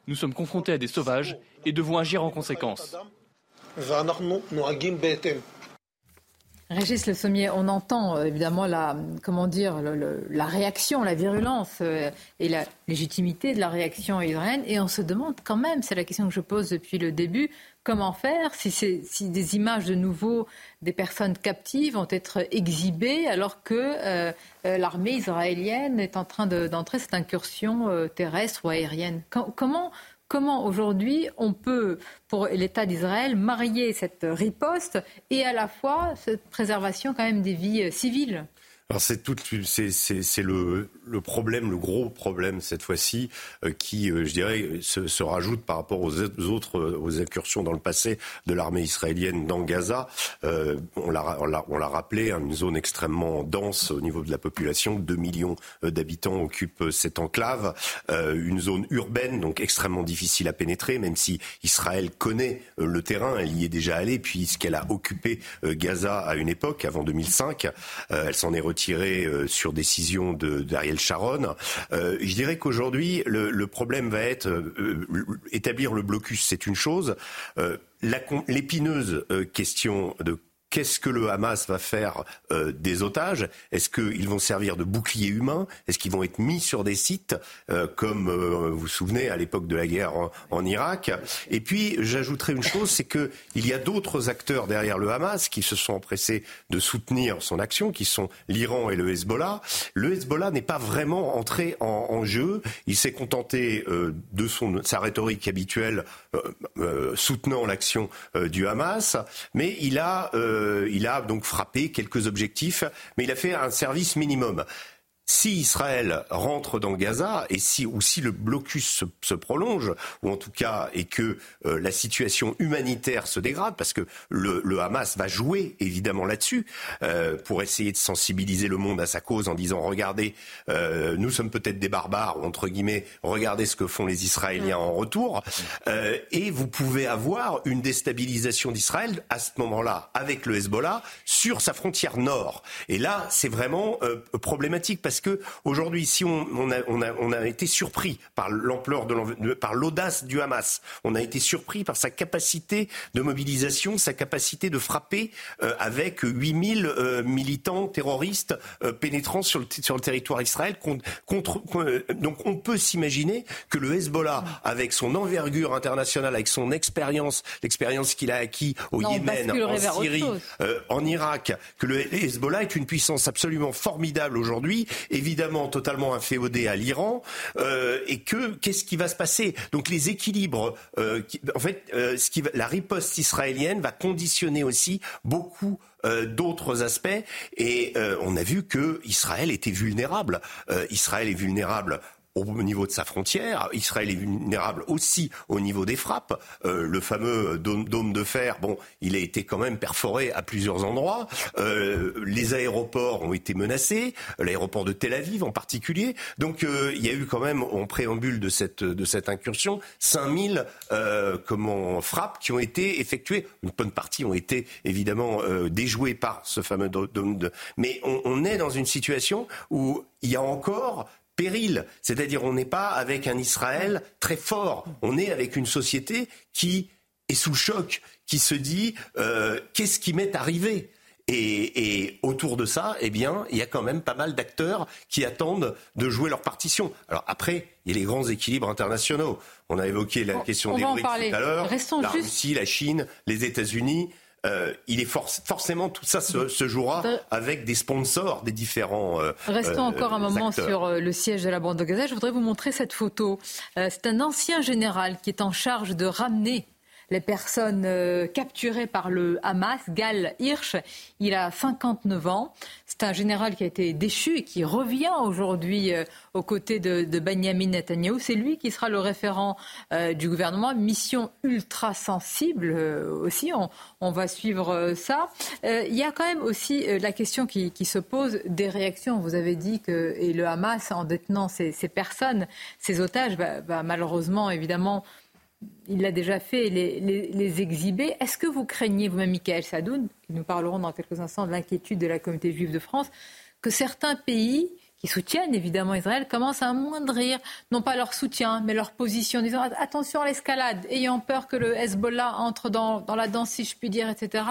Nous sommes confrontés à des sauvages et devons agir en conséquence. Régis Le Sommier, on entend euh, évidemment la, comment dire, la réaction, la virulence euh, et la légitimité de la réaction israélienne, et on se demande quand même, c'est la question que je pose depuis le début, comment faire si, des images de nouveau des personnes captives vont être exhibées alors que euh, l'armée israélienne est en train d'entrer cette incursion terrestre ou aérienne? comment comment aujourd'hui on peut, pour l'État d'Israël, marier cette riposte et à la fois cette préservation quand même des vies civiles? C'est tout, c'est, c'est, le, le, problème, le gros problème cette fois-ci, euh, qui, euh, je dirais, se, se, rajoute par rapport aux autres, euh, aux incursions dans le passé de l'armée israélienne dans Gaza. on, l'a, on, l'a, on l'a rappelé, hein, une zone extrêmement dense au niveau de la population, 2 millions d'habitants occupent cette enclave, une zone urbaine donc extrêmement difficile à pénétrer, même si Israël connaît le terrain, elle y est déjà allée puisqu'elle a occupé Gaza à une époque, avant 2005, elle s'en est retiré euh, sur décision d'Ariel Sharon. Euh, je dirais qu'aujourd'hui, le, problème va être euh, établir le blocus, c'est une chose. L'épineuse question de Qu'est-ce que le Hamas va faire euh, des otages? Est-ce qu'ils vont servir de bouclier humain? Est-ce qu'ils vont être mis sur des sites euh, comme euh, vous vous souvenez à l'époque de la guerre en, Irak? Et puis j'ajouterai une chose, c'est que il y a d'autres acteurs derrière le Hamas qui se sont empressés de soutenir son action, qui sont l'Iran et le Hezbollah. Le Hezbollah n'est pas vraiment entré en, jeu. Il s'est contenté de son, sa rhétorique habituelle soutenant l'action du Hamas, mais il a euh, il a donc frappé quelques objectifs, mais il a fait un service minimum si Israël rentre dans Gaza et si ou si le blocus se, prolonge ou en tout cas et que euh, la situation humanitaire se dégrade parce que le, Hamas va jouer évidemment là-dessus euh, pour essayer de sensibiliser le monde à sa cause en disant regardez euh, nous sommes peut-être des barbares entre guillemets regardez ce que font les Israéliens en retour et vous pouvez avoir une déstabilisation d'Israël à ce moment-là avec le Hezbollah sur sa frontière nord. Et là c'est vraiment problématique parce parce que aujourd'hui, si on, on, a, on, a, on a été surpris par l'ampleur de, par l'audace du Hamas, on a été surpris par sa capacité de mobilisation, sa capacité de frapper euh, avec 8000 euh, militants terroristes euh, pénétrant sur le, sur le territoire Israël. Contre, donc on peut s'imaginer que le Hezbollah, avec son envergure internationale, avec son expérience, l'expérience qu'il a acquis au Yémen, en Syrie, en Irak, que le Hezbollah est une puissance absolument formidable aujourd'hui, évidemment totalement inféodée à l'Iran, et que qu'est-ce qui va se passer? Donc les équilibres, en fait, ce qui la riposte israélienne va conditionner aussi beaucoup euh, d'autres aspects. Et euh, on a vu que Israël était vulnérable. Euh, Israël est vulnérable au niveau de sa frontière. Israël est vulnérable aussi au niveau des frappes. Euh, le fameux dôme, de fer, bon, il a été quand même perforé à plusieurs endroits. Euh, les aéroports ont été menacés, l'aéroport de Tel Aviv en particulier. Donc euh, il y a eu quand même, en préambule de cette, de cette incursion, 5000 euh, comment, frappes qui ont été effectuées. Une bonne partie ont été évidemment déjouées par ce fameux dôme de... Mais on, on est dans une situation où il y a encore péril. C'est-à-dire on n'est pas avec un Israël très fort, on est avec une société qui est sous choc, qui se dit euh, qu'est-ce qui m'est arrivé? Et, autour de ça, eh bien, il y a quand même pas mal d'acteurs qui attendent de jouer leur partition. Alors après, il y a les grands équilibres internationaux. On a évoqué la question des BRICS tout à l'heure, la Russie, la Chine, les États-Unis. Euh, il est forcément tout ça se, jouera avec des sponsors des différents. Euh, Restons euh, encore un moment sur le siège de la bande de Gaza. Je voudrais vous montrer cette photo. C'est un ancien général qui est en charge de ramener les personnes euh, capturées par le Hamas, Gal Hirsch. Il a 59 ans. C'est un général qui a été déchu et qui revient aujourd'hui euh, aux côtés de, Benjamin Netanyahu. C'est lui qui sera le référent euh, du gouvernement. Mission ultra sensible aussi. On, va suivre ça. il y a quand même aussi la question qui, se pose des réactions. Vous avez dit que et le Hamas, en détenant ces, personnes, ces otages, va malheureusement, évidemment, il l'a déjà fait, les, les, exhiber. Est-ce que vous craignez, vous-même, Michael Sadoun, nous parlerons dans quelques instants de l'inquiétude de la communauté juive de France, que certains pays qui soutiennent évidemment Israël commencent à amoindrir, non pas leur soutien, mais leur position, disant attention à l'escalade, ayant peur que le Hezbollah entre dans, dans la danse, si je puis dire, etc.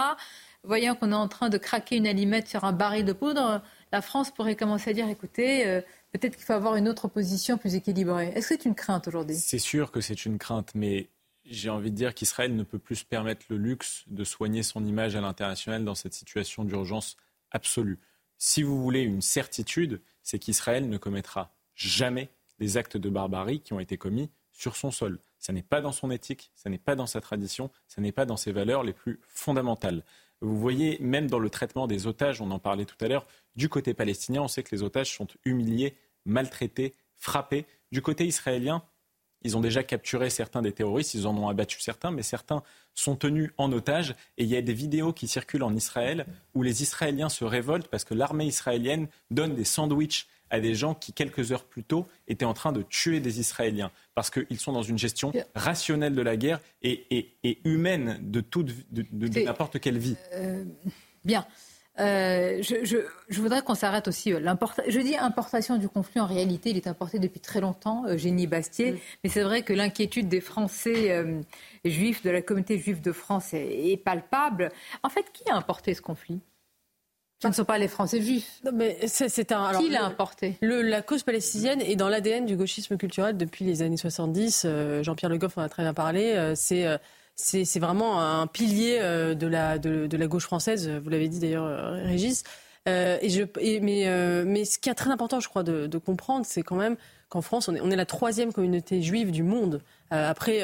Voyant qu'on est en train de craquer une allumette sur un baril de poudre, la France pourrait commencer à dire écoutez, euh, peut-être qu'il faut avoir une autre position plus équilibrée. Est-ce que c'est une crainte aujourd'hui? C'est sûr que c'est une crainte, mais j'ai envie de dire qu'Israël ne peut plus se permettre le luxe de soigner son image à l'international dans cette situation d'urgence absolue. Si vous voulez une certitude, c'est qu'Israël ne commettra jamais des actes de barbarie qui ont été commis sur son sol. Ça n'est pas dans son éthique, ça n'est pas dans sa tradition, ça n'est pas dans ses valeurs les plus fondamentales. Vous voyez, même dans le traitement des otages, on en parlait tout à l'heure, du côté palestinien, on sait que les otages sont humiliés, maltraités, frappés. Du côté israélien, ils ont déjà capturé certains des terroristes, ils en ont abattu certains, mais certains sont tenus en otage. Et il y a des vidéos qui circulent en Israël où les Israéliens se révoltent parce que l'armée israélienne donne des sandwichs à des gens qui, quelques heures plus tôt, étaient en train de tuer des Israéliens. Parce qu'ils sont dans une gestion rationnelle de la guerre et, humaine de, de, n'importe quelle vie. Euh, bien. Euh, je, voudrais qu'on s'arrête aussi. Euh, je dis importation du conflit, en réalité, il est importé depuis très longtemps, Génie Bastier. Mais c'est vrai que l'inquiétude des Français juifs, de la communauté juive de France, est, palpable. En fait, qui a importé ce conflit? Ce ne sont pas les Français juifs. mais c'est, un, Qui l'a importé? La cause palestinienne est dans l'ADN du gauchisme culturel depuis les années 70. Jean-Pierre Le Goff en a très bien parlé. c'est c'est vraiment un pilier euh, de la, de, la gauche française, vous l'avez dit d'ailleurs, euh, Régis. Euh, et je, mais, mais ce qui est très important, je crois, de, comprendre, c'est quand même qu'en France, on est, on est, la troisième communauté juive du monde après,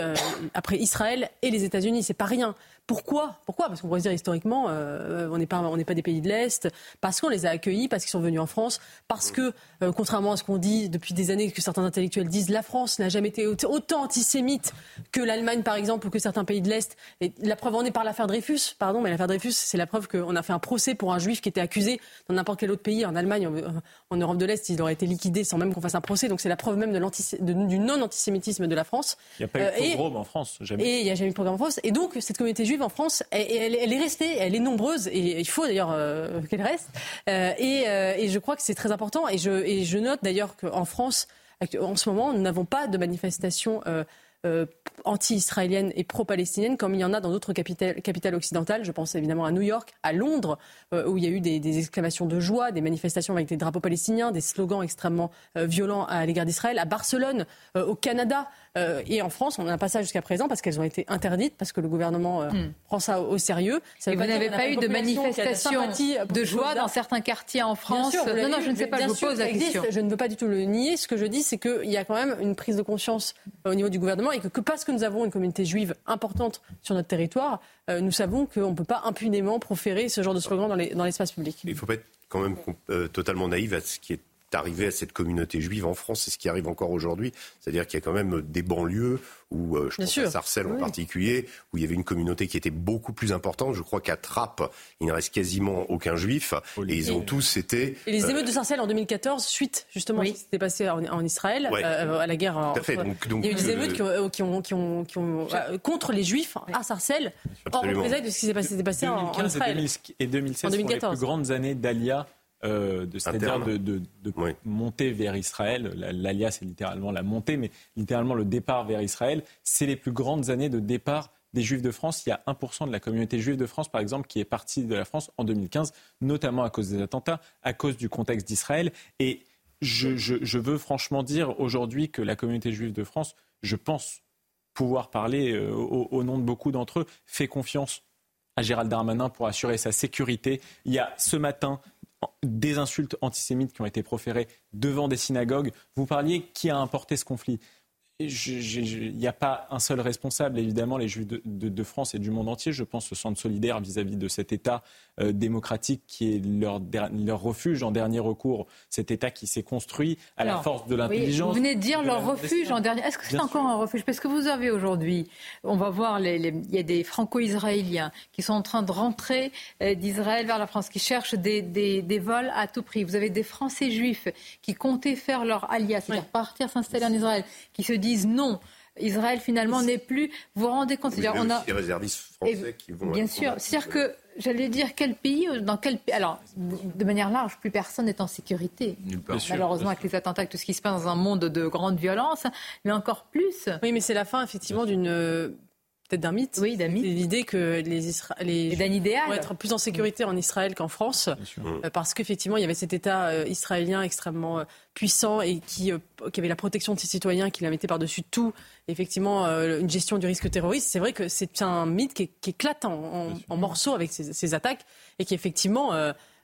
après Israël et les États-Unis. C'est pas rien. Pourquoi Pourquoi Parce qu'on pourrait se dire historiquement, euh, on n'est pas, on n'est pas des pays de l'Est, parce qu'on les a accueillis, parce qu'ils sont venus en France, parce que, euh, contrairement à ce qu'on dit depuis des années, que certains intellectuels disent, la France n'a jamais été autant antisémite que l'Allemagne, par exemple, ou que certains pays de l'Est. Et la preuve en est par l'affaire Dreyfus, pardon, mais l'affaire Dreyfus, c'est la preuve qu'on a fait un procès pour un juif qui était accusé dans n'importe quel autre pays, en Allemagne, en, Europe de l'Est, il aurait été liquidé sans même qu'on fasse un procès. Donc c'est la preuve même de du non-antisémitisme de la France. Il n'y a pas eu de euh, pogrom en France, jamais. Et il n'y a jamais eu de programme en France. Et donc cette communauté juive en France, elle, est restée, elle est nombreuse, et il faut d'ailleurs qu'elle reste. Et, et, je crois que c'est très important. Et je, note d'ailleurs qu'en France, en ce moment, nous n'avons pas de manifestation euh, anti-israélienne et pro-palestinienne comme il y en a dans d'autres capitales, occidentales. Je pense évidemment à New York, à Londres, euh, où il y a eu des, exclamations de joie, des manifestations avec des drapeaux palestiniens, des slogans extrêmement euh, violents à l'égard d'Israël, à Barcelone, au Canada. Et en France, on n'a pas ça jusqu'à présent parce qu'elles ont été interdites, parce que le gouvernement hmm. prend ça au sérieux. Ça et vous n'avez pas eu de manifestation de joie dans certains quartiers en France Non, non, je ne sais pas, je vous pose la question. Je ne veux pas du tout le nier. Ce que je dis, c'est qu'il y a quand même une prise de conscience au niveau du gouvernement et que, parce que nous avons une communauté juive importante sur notre territoire, euh, nous savons qu'on ne peut pas impunément proférer ce genre de slogan dans l'espace public. Il ne faut pas être quand même euh, totalement naïf à ce qui est arrivé à cette communauté juive en France, c'est ce qui arrive encore aujourd'hui. C'est-à-dire qu'il y a quand même des banlieues où, euh, je pense à Sarcelles en particulier, où il y avait une communauté qui était beaucoup plus importante. Je crois qu'à Trappes, il ne reste quasiment aucun juif. Et ils ont tous été... Et les émeutes de Sarcelles en 2014, suite justement à ce qui s'était passé en, Israël, euh, à la guerre... Tout à fait. Donc, il y a eu des émeutes qui ont, qui ont, qui ont, euh, contre les juifs à Sarcelles, en représailles de ce qui s'est passé, passé en, Israël. Et 2016 sont les plus grandes années d'Alia euh, c'est-à-dire de, monter vers Israël. L'alias, c'est littéralement la montée, mais littéralement le départ vers Israël. C'est les plus grandes années de départ des Juifs de France. Il y a 1% de la communauté juive de France, par exemple, qui est partie de la France en 2015, notamment à cause des attentats, à cause du contexte d'Israël. Et je, veux franchement dire aujourd'hui que la communauté juive de France, je pense pouvoir parler euh, au, au nom de beaucoup d'entre eux, fait confiance à Gérald Darmanin pour assurer sa sécurité. Il y a ce matin des insultes antisémites qui ont été proférées devant des synagogues. Vous parliez qui a importé ce conflit? Il n'y a pas un seul responsable, évidemment, les Juifs de, France et du monde entier, je pense, se sentent solidaires vis-à-vis de cet État euh, démocratique qui est leur, leur, refuge en dernier recours, cet État qui s'est construit à la force de l'intelligence. vous venez de dire leur refuge en dernier. Est-ce que c'est encore un refuge? Parce que vous avez aujourd'hui, on va voir, il y a des franco-israéliens qui sont en train de rentrer euh, d'Israël vers la France, qui cherchent des, des, vols à tout prix. Vous avez des Français juifs qui comptaient faire leur alias, c'est-à-dire partir s'installer en Israël, qui se disent disent non. Israël finalement n'est plus. Vous vous rendez compte oui, on a des réservistes français qui vont. Bien sûr, c'est-à-dire que j'allais dire quel pays, dans quel alors de manière large, plus personne n'est en sécurité. Malheureusement avec les attentats, tout ce qui se passe dans un monde de grande violence, mais encore plus. Oui, mais c'est la fin effectivement d'une peut-être d'un mythe. Oui, d'un mythe. L'idée que les, Isra les vont être plus en sécurité en Israël qu'en France, euh, parce qu'effectivement, il y avait cet État euh, israélien extrêmement euh, puissant et qui, qui, avait la protection de ses citoyens, qui la mettait par-dessus tout, effectivement, une gestion du risque terroriste. C'est vrai que c'est un mythe qui, éclate en, morceaux avec ces, attaques et qui, effectivement,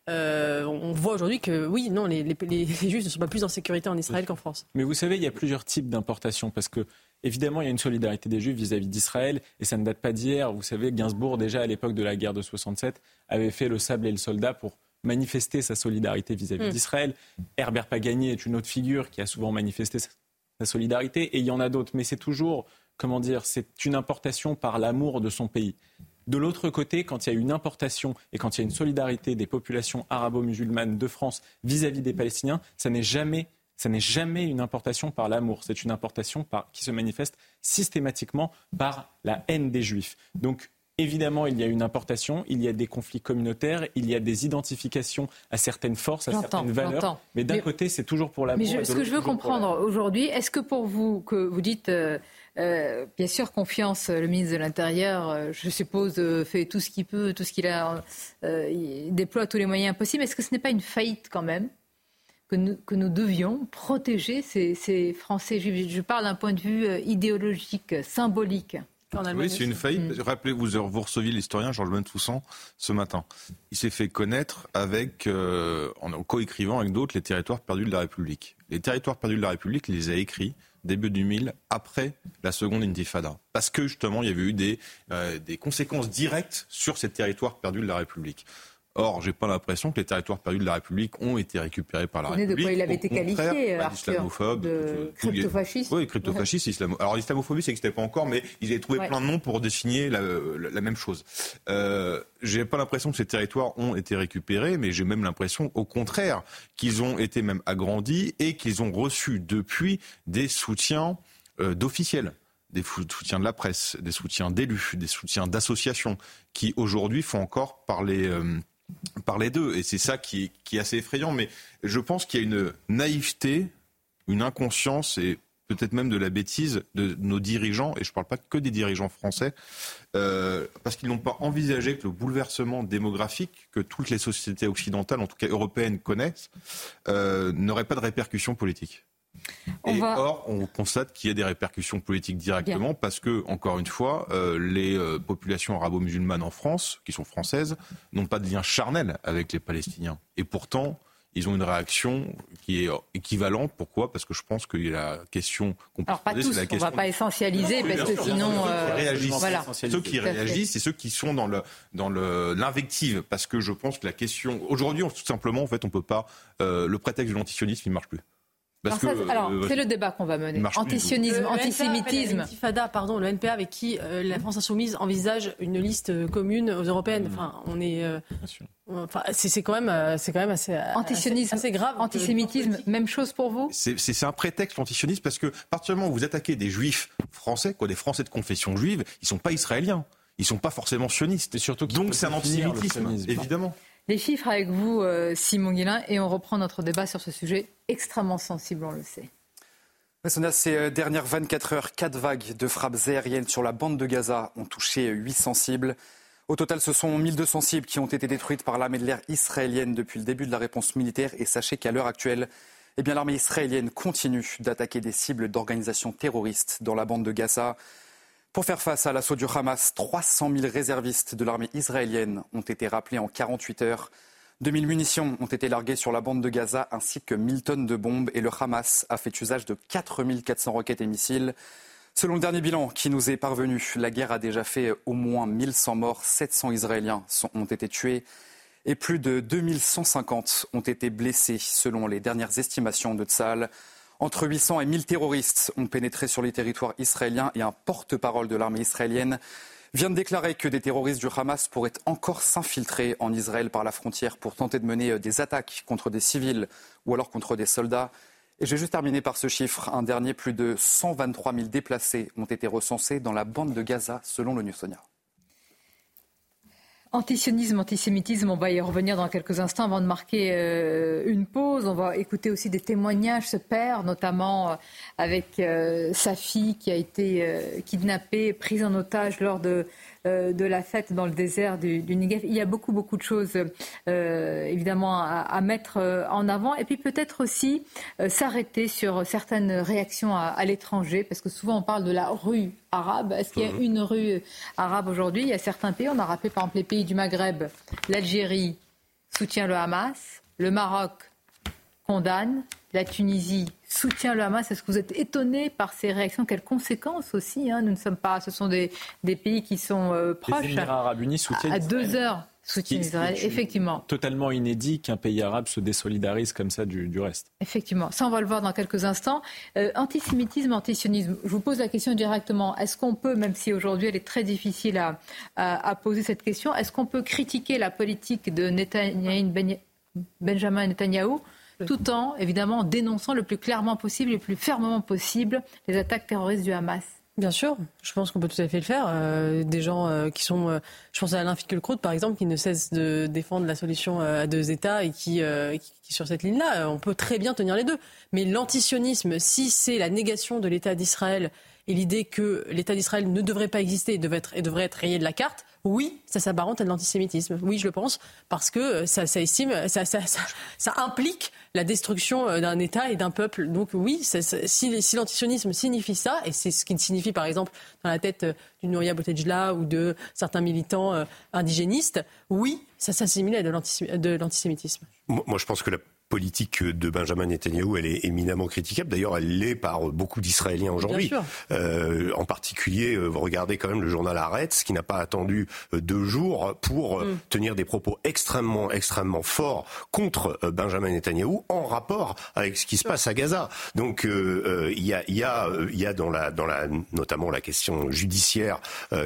on voit aujourd'hui que oui, non, les, les, les, Juifs ne sont pas plus en sécurité en Israël qu'en France. Mais vous savez, il y a plusieurs types d'importations parce que Évidemment, il y a une solidarité des Juifs vis-à-vis d'Israël, et ça ne date pas d'hier. Vous savez, Gainsbourg, déjà à l'époque de la guerre de 67, avait fait le sable et le soldat pour manifester sa solidarité vis-à-vis mm. d'Israël. Herbert Pagani est une autre figure qui a souvent manifesté sa, solidarité, et il y en a d'autres. Mais c'est toujours, comment dire, c'est une importation par l'amour de son pays. De l'autre côté, quand il y a une importation et quand il y a une solidarité des populations arabo-musulmanes de France vis-à-vis des Palestiniens, ça n'est jamais ça n'est jamais une importation par l'amour, c'est une importation par, qui se manifeste systématiquement par la haine des juifs. Donc Évidemment, il y a une importation, il y a des conflits communautaires, il y a des identifications à certaines forces, à certaines valeurs. Mais d'un côté, c'est toujours pour l'amour. Mais ce que je veux comprendre aujourd'hui, est-ce que pour vous, que vous dites, euh, euh, bien sûr, confiance, le ministre de l'Intérieur, euh, je suppose, fait tout ce qu'il peut, tout ce qu'il a, il déploie tous les moyens possibles. Est-ce que ce n'est pas une faillite quand même? Que nous, que nous devions protéger ces, ces Français juifs. Je parle d'un point de vue euh, idéologique, symbolique. Oui, c'est une faillite. Rappelez-vous, vous receviez l'historien Georges Bentoussan ce matin. Il s'est fait connaître avec, euh, en coécrivant avec d'autres, les territoires perdus de la République. Les territoires perdus de la République, il les a écrits début 2000, après la seconde intifada. Parce que justement, il y avait eu des, euh, des conséquences directes sur ces territoires perdus de la République. Or, j'ai pas l'impression que les territoires perdus de la République ont été récupérés par la République. de quoi il avait été qualifié, d'islamophobe, de crypto-fasciste. Oui, crypto-fasciste, islamo... Alors, l'islamophobie, ça n'existait pas encore, mais ils avaient trouvé plein de noms pour désigner la, la, même chose. Euh, j'ai pas l'impression que ces territoires ont été récupérés, mais j'ai même l'impression, au contraire, qu'ils ont été même agrandis et qu'ils ont reçu depuis des soutiens euh, d'officiels. des soutiens de la presse, des soutiens d'élus, des soutiens d'associations, qui aujourd'hui font encore parler, euh, parler d'eux. Et c'est ça qui, qui est assez effrayant. Mais je pense qu'il y a une naïveté, une inconscience et peut-être même de la bêtise de nos dirigeants, et je ne parle pas que des dirigeants français, euh, parce qu'ils n'ont pas envisagé que le bouleversement démographique que toutes les sociétés occidentales, en tout cas européennes, connaissent, euh, n'aurait pas de répercussions politiques. Et Or, on constate qu'il y a des répercussions politiques directement parce que, encore une fois, euh, les populations arabo-musulmanes en France, qui sont françaises, n'ont pas de lien charnel avec les Palestiniens. Et pourtant, ils ont une réaction qui est équivalente. Pourquoi? Parce que je pense que la question qu'on peut Alors, pas tous, la question... on ne va pas essentialiser, parce que sinon... voilà. Ceux qui réagissent, c'est ceux qui sont dans le dans l'invective, parce que je pense que la question... Aujourd'hui, tout simplement, en fait, on peut pas... Euh, le prétexte de l'antisionisme, il ne marche plus alors, euh, c'est le débat qu'on va mener. Antisionisme, antisémitisme. NPA, pardon, le NPA avec qui euh, la France insoumise envisage une liste euh, commune aux européennes. Enfin, on est. Enfin, c'est quand même, c'est quand même assez. Antisionisme, assez, grave. Antisémitisme, même chose pour vous? C'est un prétexte l'antisionisme parce que, particulièrement, vous attaquez des juifs français, quoi, des Français de confession juive, ils sont pas israéliens, ils sont pas forcément sionistes. Et surtout, donc c'est un antisémitisme, évidemment. Les chiffres avec vous, euh, Simon Guillain, et on reprend notre débat sur ce sujet extrêmement sensible, on le sait. Sonia, ces euh, dernières 24 heures, quatre vagues de frappes aériennes sur la bande de Gaza ont touché 800 cibles. Au total, ce sont 1200 cibles qui ont été détruites par l'armée de l'air israélienne depuis le début de la réponse militaire. Et sachez qu'à l'heure actuelle, eh l'armée israélienne continue d'attaquer des cibles d'organisations terroristes dans la bande de Gaza. Pour faire face à l'assaut du Hamas, 300 000 réservistes de l'armée israélienne ont été rappelés en 48 heures. 2000 munitions ont été larguées sur la bande de Gaza ainsi que 1000 tonnes de bombes et le Hamas a fait usage de 4400 roquettes et missiles. Selon le dernier bilan qui nous est parvenu, la guerre a déjà fait au moins 1100 morts, 700 Israéliens ont été tués et plus de 2150 ont été blessés selon les dernières estimations de Tzal. Entre 800 et 1000 terroristes ont pénétré sur les territoires israéliens et un porte-parole de l'armée israélienne vient de déclarer que des terroristes du Hamas pourraient encore s'infiltrer en Israël par la frontière pour tenter de mener euh, des attaques contre des civils ou alors contre des soldats. Et je vais juste terminer par ce chiffre. Un dernier, plus de 123 000 déplacés ont été recensés dans la bande de Gaza, selon l'ONU Sonia. Antisionisme, antisémitisme, on va y revenir dans quelques instants avant de marquer euh, une pause. On va écouter aussi des témoignages, ce père, notamment euh, avec euh, sa fille qui a été kidnappée, prise en otage lors de de la fête dans le désert du, du, Negev. Il y a beaucoup, beaucoup de choses euh, évidemment à, mettre euh, en avant. Et puis peut-être aussi s'arrêter sur certaines réactions à, l'étranger, parce que souvent on parle de la rue arabe. Est-ce qu'il y a mhm. une rue arabe aujourd'hui? Il y a certains pays, on a rappelé par exemple les pays du Maghreb, l'Algérie soutient le Hamas, le Maroc condamne, la Tunisie soutient le Hamas. Est-ce que vous êtes étonné par ces réactions? Quelles conséquences aussi hein? Nous ne sommes pas. Ce sont des, pays qui sont euh, proches. Les Émirats arabes unis soutiennent à deux heures. Soutien Israël, effectivement. Totalement inédit qu'un pays arabe se désolidarise comme ça du, reste. Effectivement. Ça, on va le voir dans quelques instants. Euh, antisémitisme, antisionisme. Je vous pose la question directement. Est-ce qu'on peut, même si aujourd'hui elle est très difficile à, à, poser cette question, est-ce qu'on peut critiquer la politique de Netanyahu, Benjamin Netanyahou tout en évidemment dénonçant le plus clairement possible et le plus fermement possible les attaques terroristes du Hamas. Bien sûr, je pense qu'on peut tout à fait le faire. Euh, des gens euh, qui sont, euh, je pense à Alain Finkielkraut par exemple, qui ne cesse de défendre la solution à deux États et qui, sur cette ligne-là, on peut très bien tenir les deux. Mais l'antisionisme, si c'est la négation de l'État d'Israël et l'idée que l'État d'Israël ne devrait pas exister et devrait être rayé de la carte, oui, ça s'apparente à de l'antisémitisme. Oui, je le pense, parce que ça, ça estime, ça, implique la destruction euh, d'un État et d'un peuple. Donc oui, si, si l'antisionisme signifie ça, et c'est ce qu'il signifie par exemple dans la tête euh, du Nouria Boutejla ou de certains militants euh, indigénistes, oui, ça s'assimile à de l'antisémitisme. Moi, je pense que la politique de Benjamin Netanyahu, elle est éminemment critiquable. D'ailleurs, elle l'est par beaucoup d'Israéliens aujourd'hui. Euh, en particulier, euh, regardez quand même le journal Haaretz, qui n'a pas attendu euh, deux jours pour euh, mm. tenir des propos extrêmement, extrêmement forts contre Benjamin Netanyahu en rapport avec ce qui se passe à Gaza. Donc, il y a, y a, il y a dans la, dans la, notamment la question judiciaire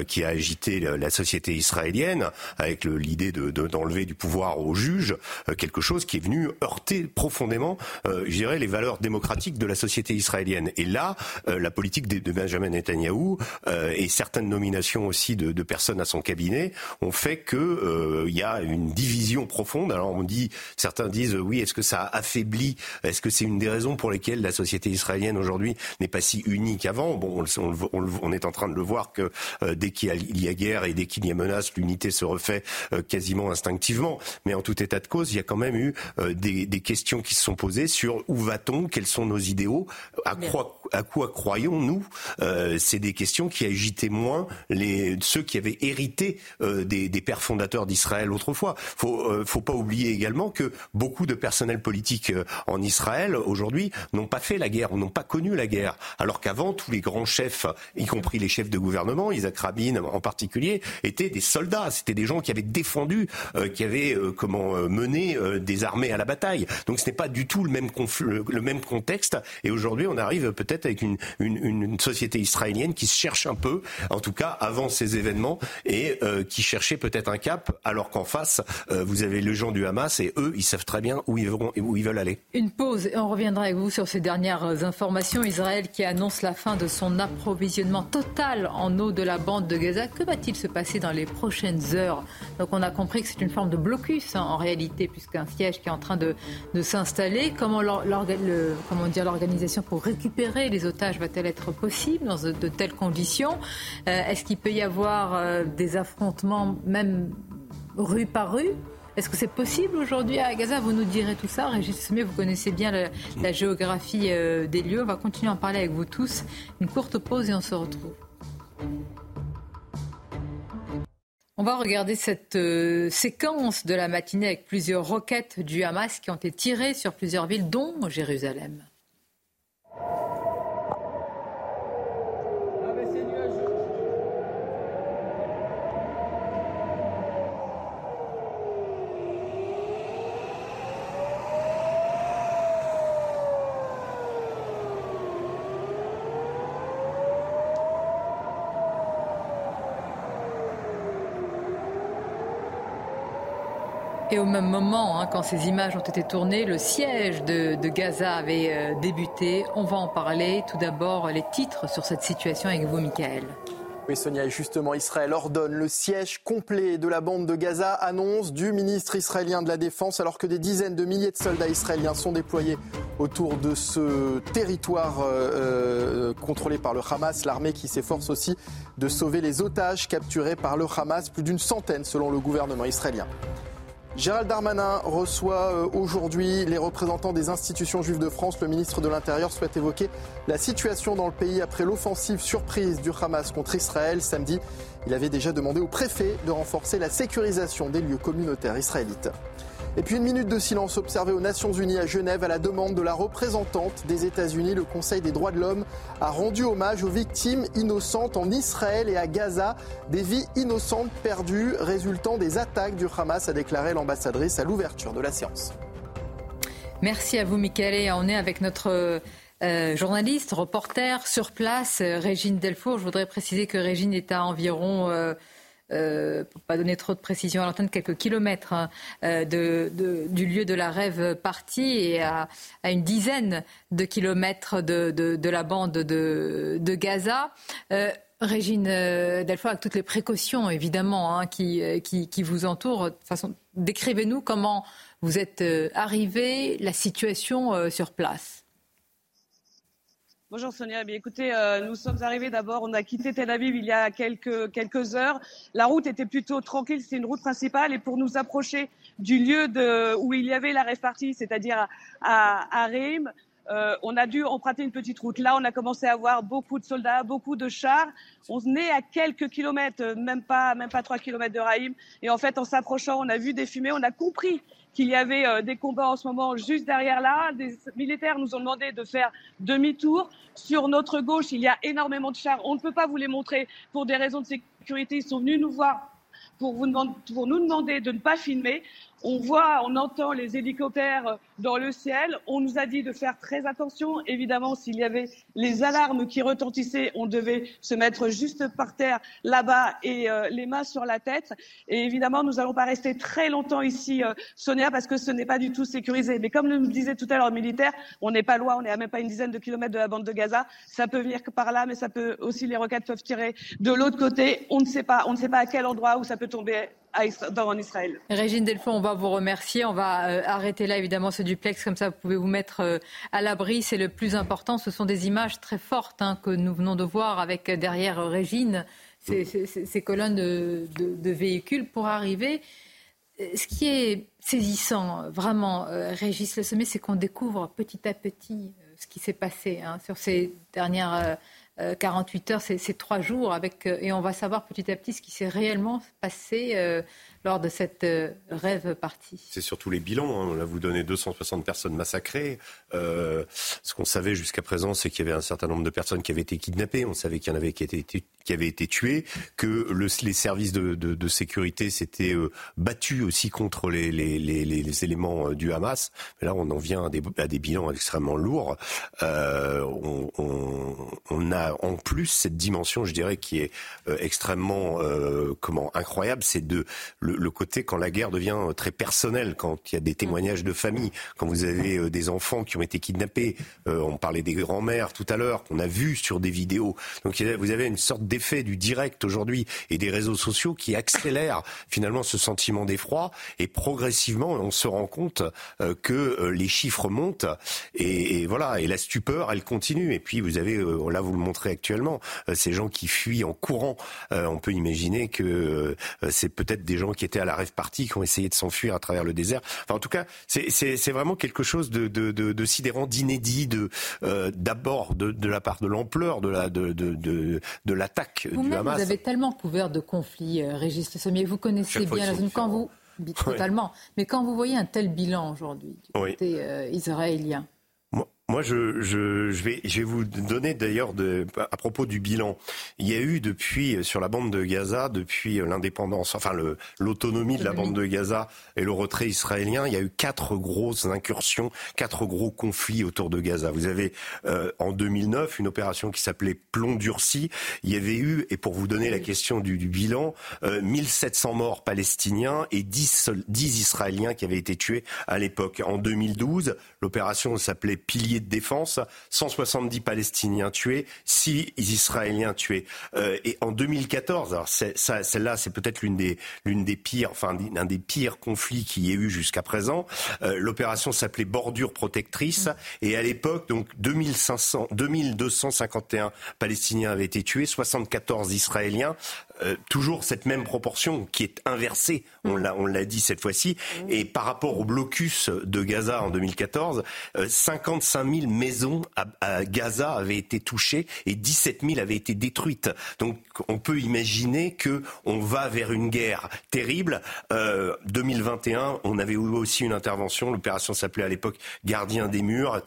qui a agité la, société israélienne, avec l'idée de, d'enlever du pouvoir aux juges, quelque chose qui est venu heurter profondément, euh, je dirais, les valeurs démocratiques de la société israélienne. Et là, euh, la politique de, Benjamin Netanyahou euh, et certaines nominations aussi de, de, personnes à son cabinet ont fait que euh, il y a une division profonde. Alors on dit, certains disent, oui, est-ce que ça affaiblit Est-ce que c'est une des raisons pour lesquelles la société israélienne aujourd'hui n'est pas si unie qu'avant Bon, on, on, on, est en train de le voir que dès qu'il y, y, a guerre et dès qu'il y a menace, l'unité se refait quasiment instinctivement. Mais en tout état de cause, il y a quand même eu des, des questions qui se sont posées sur où va-t-on, quels sont nos idéaux, à quoi à quoi croyons-nous euh, C'est des questions qui agitaient moins les, ceux qui avaient hérité euh, des, des, pères fondateurs d'Israël autrefois. Faut, euh, faut pas oublier également que beaucoup de personnels politiques euh, en Israël aujourd'hui n'ont pas fait la guerre, ou n'ont pas connu la guerre, alors qu'avant tous les grands chefs, y compris les chefs de gouvernement, Isaac Rabin en particulier, étaient des soldats. C'était des gens qui avaient défendu, qui avaient comment mené des armées à la bataille. Donc ce n'est pas du tout le même, le, le même contexte. Et aujourd'hui, on arrive peut-être avec une, une, une, société israélienne qui se cherche un peu, en tout cas avant ces événements, et euh, qui cherchait peut-être un cap, alors qu'en face, euh, vous avez les gens du Hamas et eux, ils savent très bien où ils, vont, où ils veulent aller. Une pause et on reviendra avec vous sur ces dernières informations. Israël qui annonce la fin de son approvisionnement total en eau de la bande de Gaza. Que va-t-il se passer dans les prochaines heures? Donc on a compris que c'est une forme de blocus hein, en réalité, puisqu'un siège qui est en train de, de s'installer. Comment l'organisation pour récupérer les otages va-t-elle être possible dans de, telles conditions? Euh, Est-ce qu'il peut y avoir euh, des affrontements même rue par rue? Est-ce que c'est possible aujourd'hui à Gaza? Vous nous direz tout ça. Régis Sommet, vous connaissez bien la, la géographie euh, des lieux. On va continuer à en parler avec vous tous. Une courte pause et on se retrouve. On va regarder cette euh, séquence de la matinée avec plusieurs roquettes du Hamas qui ont été tirées sur plusieurs villes, dont Jérusalem. Et au même moment, hein, quand ces images ont été tournées, le siège de, Gaza avait euh, débuté. On va en parler. Tout d'abord, les titres sur cette situation avec vous, Michael. Oui, Sonia, et justement, Israël ordonne le siège complet de la bande de Gaza, annonce du ministre israélien de la Défense, alors que des dizaines de milliers de soldats israéliens sont déployés autour de ce territoire euh, euh contrôlé par le Hamas, l'armée qui s'efforce aussi de sauver les otages capturés par le Hamas, plus d'une centaine selon le gouvernement israélien. Gérald Darmanin reçoit euh, aujourd'hui les représentants des institutions juives de France. Le ministre de l'Intérieur souhaite évoquer la situation dans le pays après l'offensive surprise du Hamas contre Israël samedi. Il avait déjà demandé au préfet de renforcer la sécurisation des lieux communautaires israélites. Et puis une minute de silence observée aux Nations Unies à Genève à la demande de la représentante des États-Unis. Le Conseil des droits de l'homme a rendu hommage aux victimes innocentes en Israël et à Gaza. Des vies innocentes perdues résultant des attaques du Hamas, a déclaré l'ambassadrice à l'ouverture de la séance. Merci à vous, Michael. Et on est avec notre euh, journaliste, reporter sur place, euh, Régine Delfour. Je voudrais préciser que Régine est à environ... Euh, euh, pour pas donner trop de précision à l'antenne, quelques kilomètres hein, euh, du lieu de la rêve partie et à, une dizaine de kilomètres de, la bande de, Gaza. Euh, Régine Delfoy, avec toutes les précautions évidemment hein, qui, vous entourent, décrivez-nous comment vous êtes arrivé, la situation sur place. Bonjour Sonia. Bien, écoutez, euh, nous sommes arrivés d'abord, on a quitté Tel Aviv il y a quelques, quelques heures. La route était plutôt tranquille, c'est une route principale. Et pour nous approcher du lieu de, où il y avait la répartie, c'est-à-dire à, à, euh, on a dû emprunter une petite route. Là, on a commencé à voir beaucoup de soldats, beaucoup de chars. On est à quelques kilomètres, même pas, même pas trois kilomètres de Raïm. Et en fait, en s'approchant, on a vu des fumées, on a compris qu'il y avait euh, des combats en ce moment juste derrière là. Des militaires nous ont demandé de faire demi-tour. Sur notre gauche, il y a énormément de chars. On ne peut pas vous les montrer pour des raisons de sécurité. Ils sont venus nous voir pour, vous pour nous demander de ne pas filmer. On voit, on entend les hélicoptères dans le ciel. On nous a dit de faire très attention. Évidemment, s'il y avait les alarmes qui retentissaient, on devait se mettre juste par terre là-bas et euh, les mains sur la tête. Et évidemment, nous n'allons pas rester très longtemps ici, euh, Sonia, parce que ce n'est pas du tout sécurisé. Mais comme nous disait tout à l'heure le militaire, on n'est pas loin, on n'est à même pas une dizaine de kilomètres de la bande de Gaza. Ça peut venir par là, mais ça peut aussi les roquettes peuvent tirer de l'autre côté. On ne sait pas, on ne sait pas à quel endroit où ça peut tomber en Israël. Régine Delfont, on va vous remercier. On va euh, arrêter là, évidemment, ce duplex. Comme ça, vous pouvez vous mettre euh, à l'abri. C'est le plus important. Ce sont des images très fortes hein, que nous venons de voir avec euh, derrière Régine ces, colonnes de, véhicules pour arriver. Ce qui est saisissant, vraiment, Régis Le Sommet, c'est qu'on découvre petit à petit ce qui s'est passé hein, sur ces dernières 48 heures, c'est trois jours, avec, euh, et on va savoir petit à petit ce qui s'est réellement passé euh, lors de cette euh, rêve partie. C'est surtout les bilans. Hein. Là, vous donnez 260 personnes massacrées. Euh, ce qu'on savait jusqu'à présent, c'est qu'il y avait un certain nombre de personnes qui avaient été kidnappées. On savait qu'il y en avait qui, avaient été tuées, que le, les services de, sécurité s'étaient euh, battus aussi contre les, éléments du Hamas. Mais là, on en vient à des, bilans extrêmement lourds. On, on, on, a en plus cette dimension, je dirais, qui est extrêmement comment incroyable, c'est de le, le, côté quand la guerre devient très personnelle, quand il y a des témoignages de famille, quand vous avez des enfants qui ont été kidnappés. Euh, on parlait des grands-mères tout à l'heure, qu'on a vu sur des vidéos. Donc vous avez une sorte d'effet du direct aujourd'hui et des réseaux sociaux qui accélèrent finalement ce sentiment d'effroi. Et progressivement, on se rend compte euh, que euh, les chiffres montent. Et, voilà, et la stupeur, elle continue. Et puis vous avez, là vous le montrez actuellement, ces gens qui fuient en courant. on peut imaginer que c'est peut-être des gens qui étaient à la rêve partie, qui ont essayé de s'enfuir à travers le désert. Enfin, en tout cas, c'est vraiment quelque chose de, de, de, de sidérant, d'inédit, de euh, d'abord de, de, la part de l'ampleur de la de, de, de, l'attaque du Hamas. Vous avez tellement couvert de conflits, euh, Régis Le Sommier. Vous connaissez bien la zone. Quand vous totalement, mais quand vous voyez un tel bilan aujourd'hui du côté euh, israélien. Moi, je, je, je, vais, je vais vous donner d'ailleurs à propos du bilan. Il y a eu depuis euh, sur la bande de Gaza, depuis euh, l'indépendance, enfin l'autonomie de la bande de Gaza et le retrait israélien, il y a eu quatre grosses incursions, quatre gros conflits autour de Gaza. Vous avez euh, en 2009 une opération qui s'appelait Plomb durci. Il y avait eu, et pour vous donner la question du, du bilan, euh, 1700 morts palestiniens et 10, 10 Israéliens qui avaient été tués à l'époque. En 2012, l'opération s'appelait Pilier de défense, 170 Palestiniens tués, 6 Israéliens tués. Euh, et en 2014, alors celle-là, c'est peut-être l'une des, des pires, enfin l'un des pires conflits qu'il y ait eu jusqu'à présent. Euh, l'opération s'appelait Bordure protectrice, et à l'époque, donc 2500, 2251 Palestiniens avaient été tués, 74 Israéliens. Euh, toujours cette même proportion qui est inversée, on l'a, on l'a dit cette fois-ci. Et par rapport au blocus de Gaza en 2014, 55 000 maisons à, Gaza avaient été touchées et 17 000 avaient été détruites. Donc on peut imaginer que on va vers une guerre terrible. Euh, 2021, on avait eu aussi une intervention. L'opération s'appelait à l'époque Gardien des murs.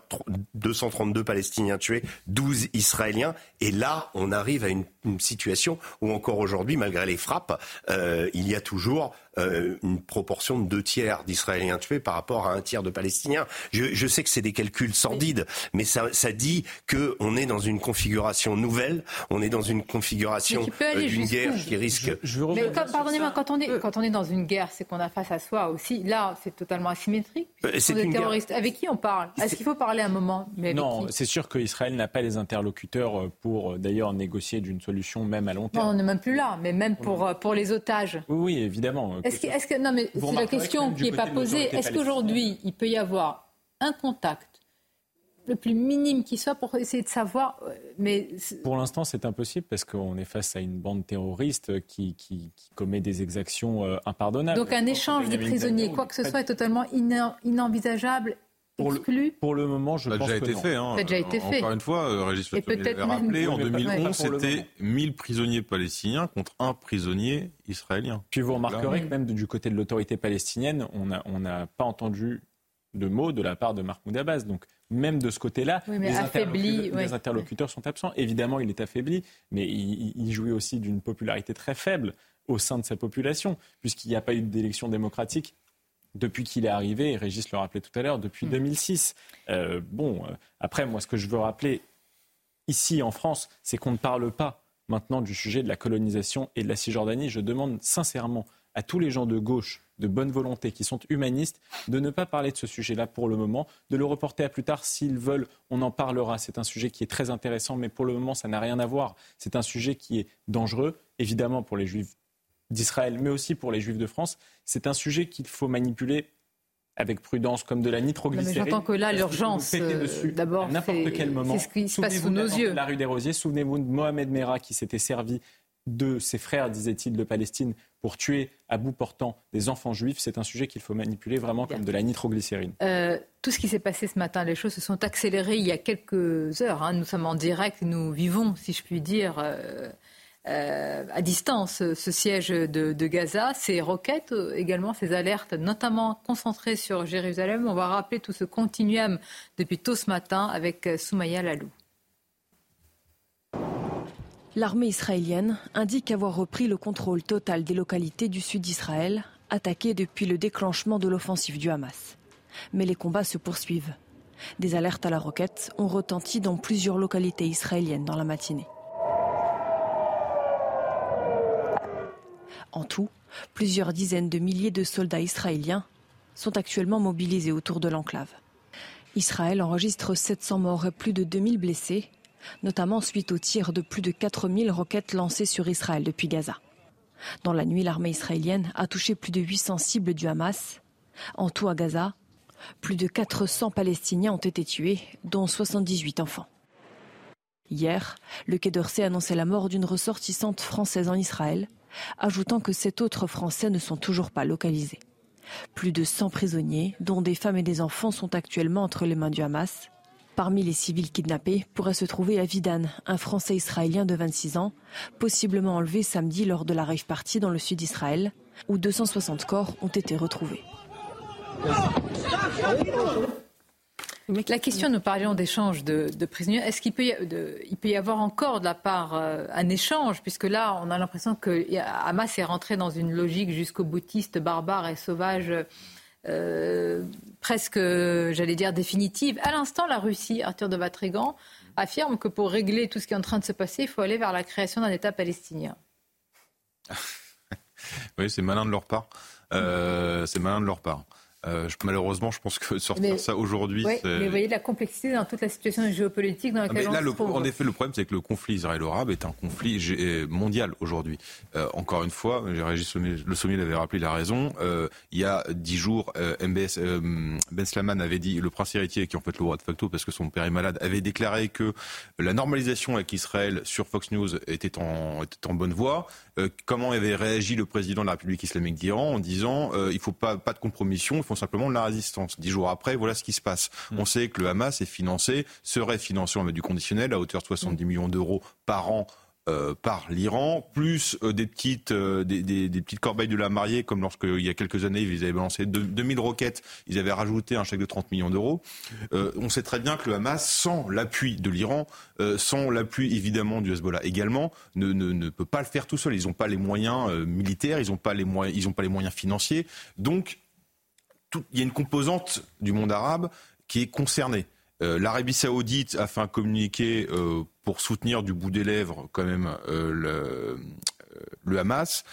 232 Palestiniens tués, 12 Israéliens. Et là, on arrive à une, une situation où encore aujourd'hui malgré les frappes, euh, il y a toujours euh, une proportion de deux tiers d'Israéliens tués par rapport à un tiers de Palestiniens. Je, sais que c'est des calculs sordides, mais ça, dit qu'on est dans une configuration nouvelle, on est dans une configuration euh, d'une guerre qui risque. mais pardonnez-moi, quand on est quand on est dans une guerre, c'est qu'on a face à soi aussi. Là, c'est totalement asymétrique. C'est des terroristes. Avec qui on parle? Est-ce qu'il faut parler un moment mais Non, c'est sûr qu'Israël n'a pas les interlocuteurs pour d'ailleurs négocier d'une solution même à long terme. Non, on n'est même plus là, mais même pour pour les otages. Oui, évidemment. Est-ce que, non, mais c'est la question qui n'est pas posée. Est-ce qu'aujourd'hui, il peut y avoir un contact le plus minime qui soit pour essayer de savoir. Euh, mais pour l'instant, c'est impossible parce qu'on est face à une bande terroriste qui, qui, commet des exactions euh, impardonnables. Donc un échange des prisonniers, quoi que ce soit, est totalement inenvisageable pour le, pour le, moment, je ça pense a déjà été fait. Hein. Ça a déjà été fait. Encore une fois, euh, Régis l'a rappelé, en 2011, c'était 1000 prisonniers palestiniens contre un prisonnier israélien. Puis vous remarquerez que même du côté de l'autorité palestinienne, on n'a on pas entendu de mots de la part de Mahmoud Abbas. Donc même de ce côté-là, les, interlocuteurs, sont absents. Évidemment, il est affaibli, mais il, il jouait aussi d'une popularité très faible. au sein de sa population, puisqu'il n'y a pas eu d'élection démocratique depuis qu'il est arrivé, et Régis le rappelait tout à l'heure, depuis 2006. Hmm. Euh, bon, euh, après, moi, ce que je veux rappeler ici en France, c'est qu'on ne parle pas maintenant du sujet de la colonisation et de la Cisjordanie. Je demande sincèrement à tous les gens de gauche, de bonne volonté, qui sont humanistes, de ne pas parler de ce sujet-là pour le moment, de le reporter à plus tard. S'ils veulent, on en parlera. C'est un sujet qui est très intéressant, mais pour le moment, ça n'a rien à voir. C'est un sujet qui est dangereux, évidemment, pour les juifs d'Israël, mais aussi pour les juifs de France. C'est un sujet qu'il faut manipuler avec prudence, comme de la nitroglycérine. J'entends que là, l'urgence, euh, d'abord, n'importe quel moment. C'est ce qui se passe sous nos yeux. La rue des Rosiers, souvenez-vous de Mohamed Merah qui s'était servi de ses frères, disait-il, de Palestine pour tuer à bout portant des enfants juifs. C'est un sujet qu'il faut manipuler vraiment comme de la nitroglycérine. Euh, tout ce qui s'est passé ce matin, les choses se sont accélérées il y a quelques heures. Hein. Nous sommes en direct, nous vivons, si je puis dire. Euh, euh, à distance ce siège de, Gaza, ces roquettes euh, également, ces alertes, notamment concentrées sur Jérusalem. On va rappeler tout ce continuum depuis tôt ce matin avec euh, Soumaya Lalou. L'armée israélienne indique avoir repris le contrôle total des localités du sud d'Israël, attaquées depuis le déclenchement de l'offensive du Hamas. Mais les combats se poursuivent. Des alertes à la roquette ont retenti dans plusieurs localités israéliennes dans la matinée. En tout, plusieurs dizaines de milliers de soldats israéliens sont actuellement mobilisés autour de l'enclave. Israël enregistre 700 morts et plus de 2000 blessés, notamment suite aux tirs de plus de 4000 roquettes lancées sur Israël depuis Gaza. Dans la nuit, l'armée israélienne a touché plus de 800 cibles du Hamas. En tout à Gaza, plus de 400 Palestiniens ont été tués, dont 78 enfants. Hier, le Quai d'Orsay annonçait la mort d'une ressortissante française en Israël, ajoutant que sept autres Français ne sont toujours pas localisés. Plus de 100 prisonniers, dont des femmes et des enfants, sont actuellement entre les mains du Hamas. Parmi les civils kidnappés pourrait se trouver Avidan, un Français israélien de 26 ans, possiblement enlevé samedi lors de la rave party dans le sud d'Israël, où 260 corps ont été retrouvés. La question, nous parlions d'échange de, prisonniers. Est-ce qu'il peut, peut, y avoir encore de la part euh, un échange? Puisque là, on a l'impression que Hamas est rentré dans une logique jusqu'au boutiste, barbare et sauvage, euh, presque, j'allais dire, définitive. À l'instant, la Russie, Arthur de Vatrigan, affirme que pour régler tout ce qui est en train de se passer, il faut aller vers la création d'un État palestinien. [laughs] oui, c'est malin de leur part. Euh, c'est malin de leur part. Euh, malheureusement, je pense que [laughs] sortir ça aujourd'hui. Oui, mais vous voyez la complexité dans toute la situation géopolitique dans laquelle ah, mais là, on En effet, le problème, c'est que le conflit israélo-arabe est un conflit euh, mondial aujourd'hui. Euh, encore une fois, Régis Le Sommier l'avait rappelé, il a raison. Euh, il y a dix jours, MBS, Ben Slaman avait dit, le prince héritier, qui en fait le roi de facto parce que son père est malade, avait déclaré que la normalisation avec Israël sur Fox News était en, était en bonne voie. comment avait réagi le président de la République islamique d'Iran en disant il faut pas, pas de compromission, il faut simplement de la résistance. Dix jours après, voilà ce qui se passe. Mm. On sait que le Hamas est financé, serait financé en mode du conditionnel à hauteur de 70 mm. millions d'euros par an euh, par l'Iran, plus euh, des petites euh, des, petites corbeilles de la mariée, comme lorsqu'il y a quelques années ils avaient lancé 2000 roquettes, ils avaient rajouté un chèque de 30 millions d'euros. on sait très bien que le Hamas, sans l'appui de l'Iran, sans l'appui évidemment du Hezbollah également, ne, ne, ne, peut pas le faire tout seul. Ils n'ont pas les moyens militaires, ils n'ont pas les moyens, ils ont pas les moyens financiers. Donc il y a une composante du monde arabe qui est concernée. Euh, L'Arabie saoudite a fait un communiqué euh, pour soutenir du bout des lèvres quand même euh, le, le, Hamas.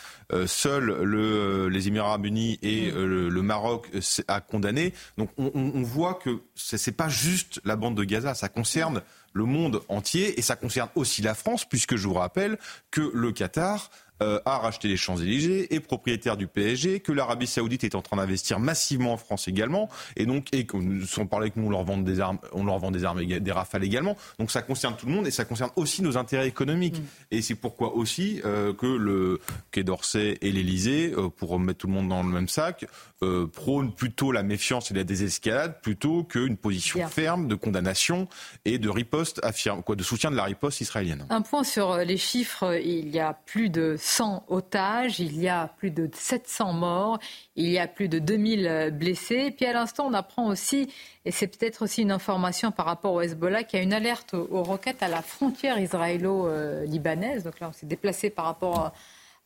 seuls le, les Émirats arabes unis et le, Maroc a condamné. Donc on, on voit que ce n'est pas juste la bande de Gaza, ça concerne le monde entier et ça concerne aussi la France, puisque je vous rappelle que le Qatar euh, a racheté les Champs-Élysées, est propriétaire du PSG, que l'Arabie Saoudite est en train d'investir massivement en France également, et donc, et sans parler que nous, on leur vend des armes, on leur vend des armes, des rafales également. Donc ça concerne tout le monde et ça concerne aussi nos intérêts économiques. Mm. Et c'est pourquoi aussi euh, que le Quai d'Orsay et l'Élysée, euh, pour mettre tout le monde dans le même sac, euh, prône plutôt la méfiance et la désescalade plutôt qu'une position ferme de condamnation et de riposte affirme, quoi, de soutien de la riposte israélienne. Un point sur les chiffres, il y a plus de 100 otages, il y a plus de 700 morts, il y a plus de 2000 blessés. Et puis à l'instant, on apprend aussi, et c'est peut-être aussi une information par rapport au Hezbollah, qu'il y a une alerte aux roquettes à la frontière israélo-libanaise. Donc là, on s'est déplacé par rapport à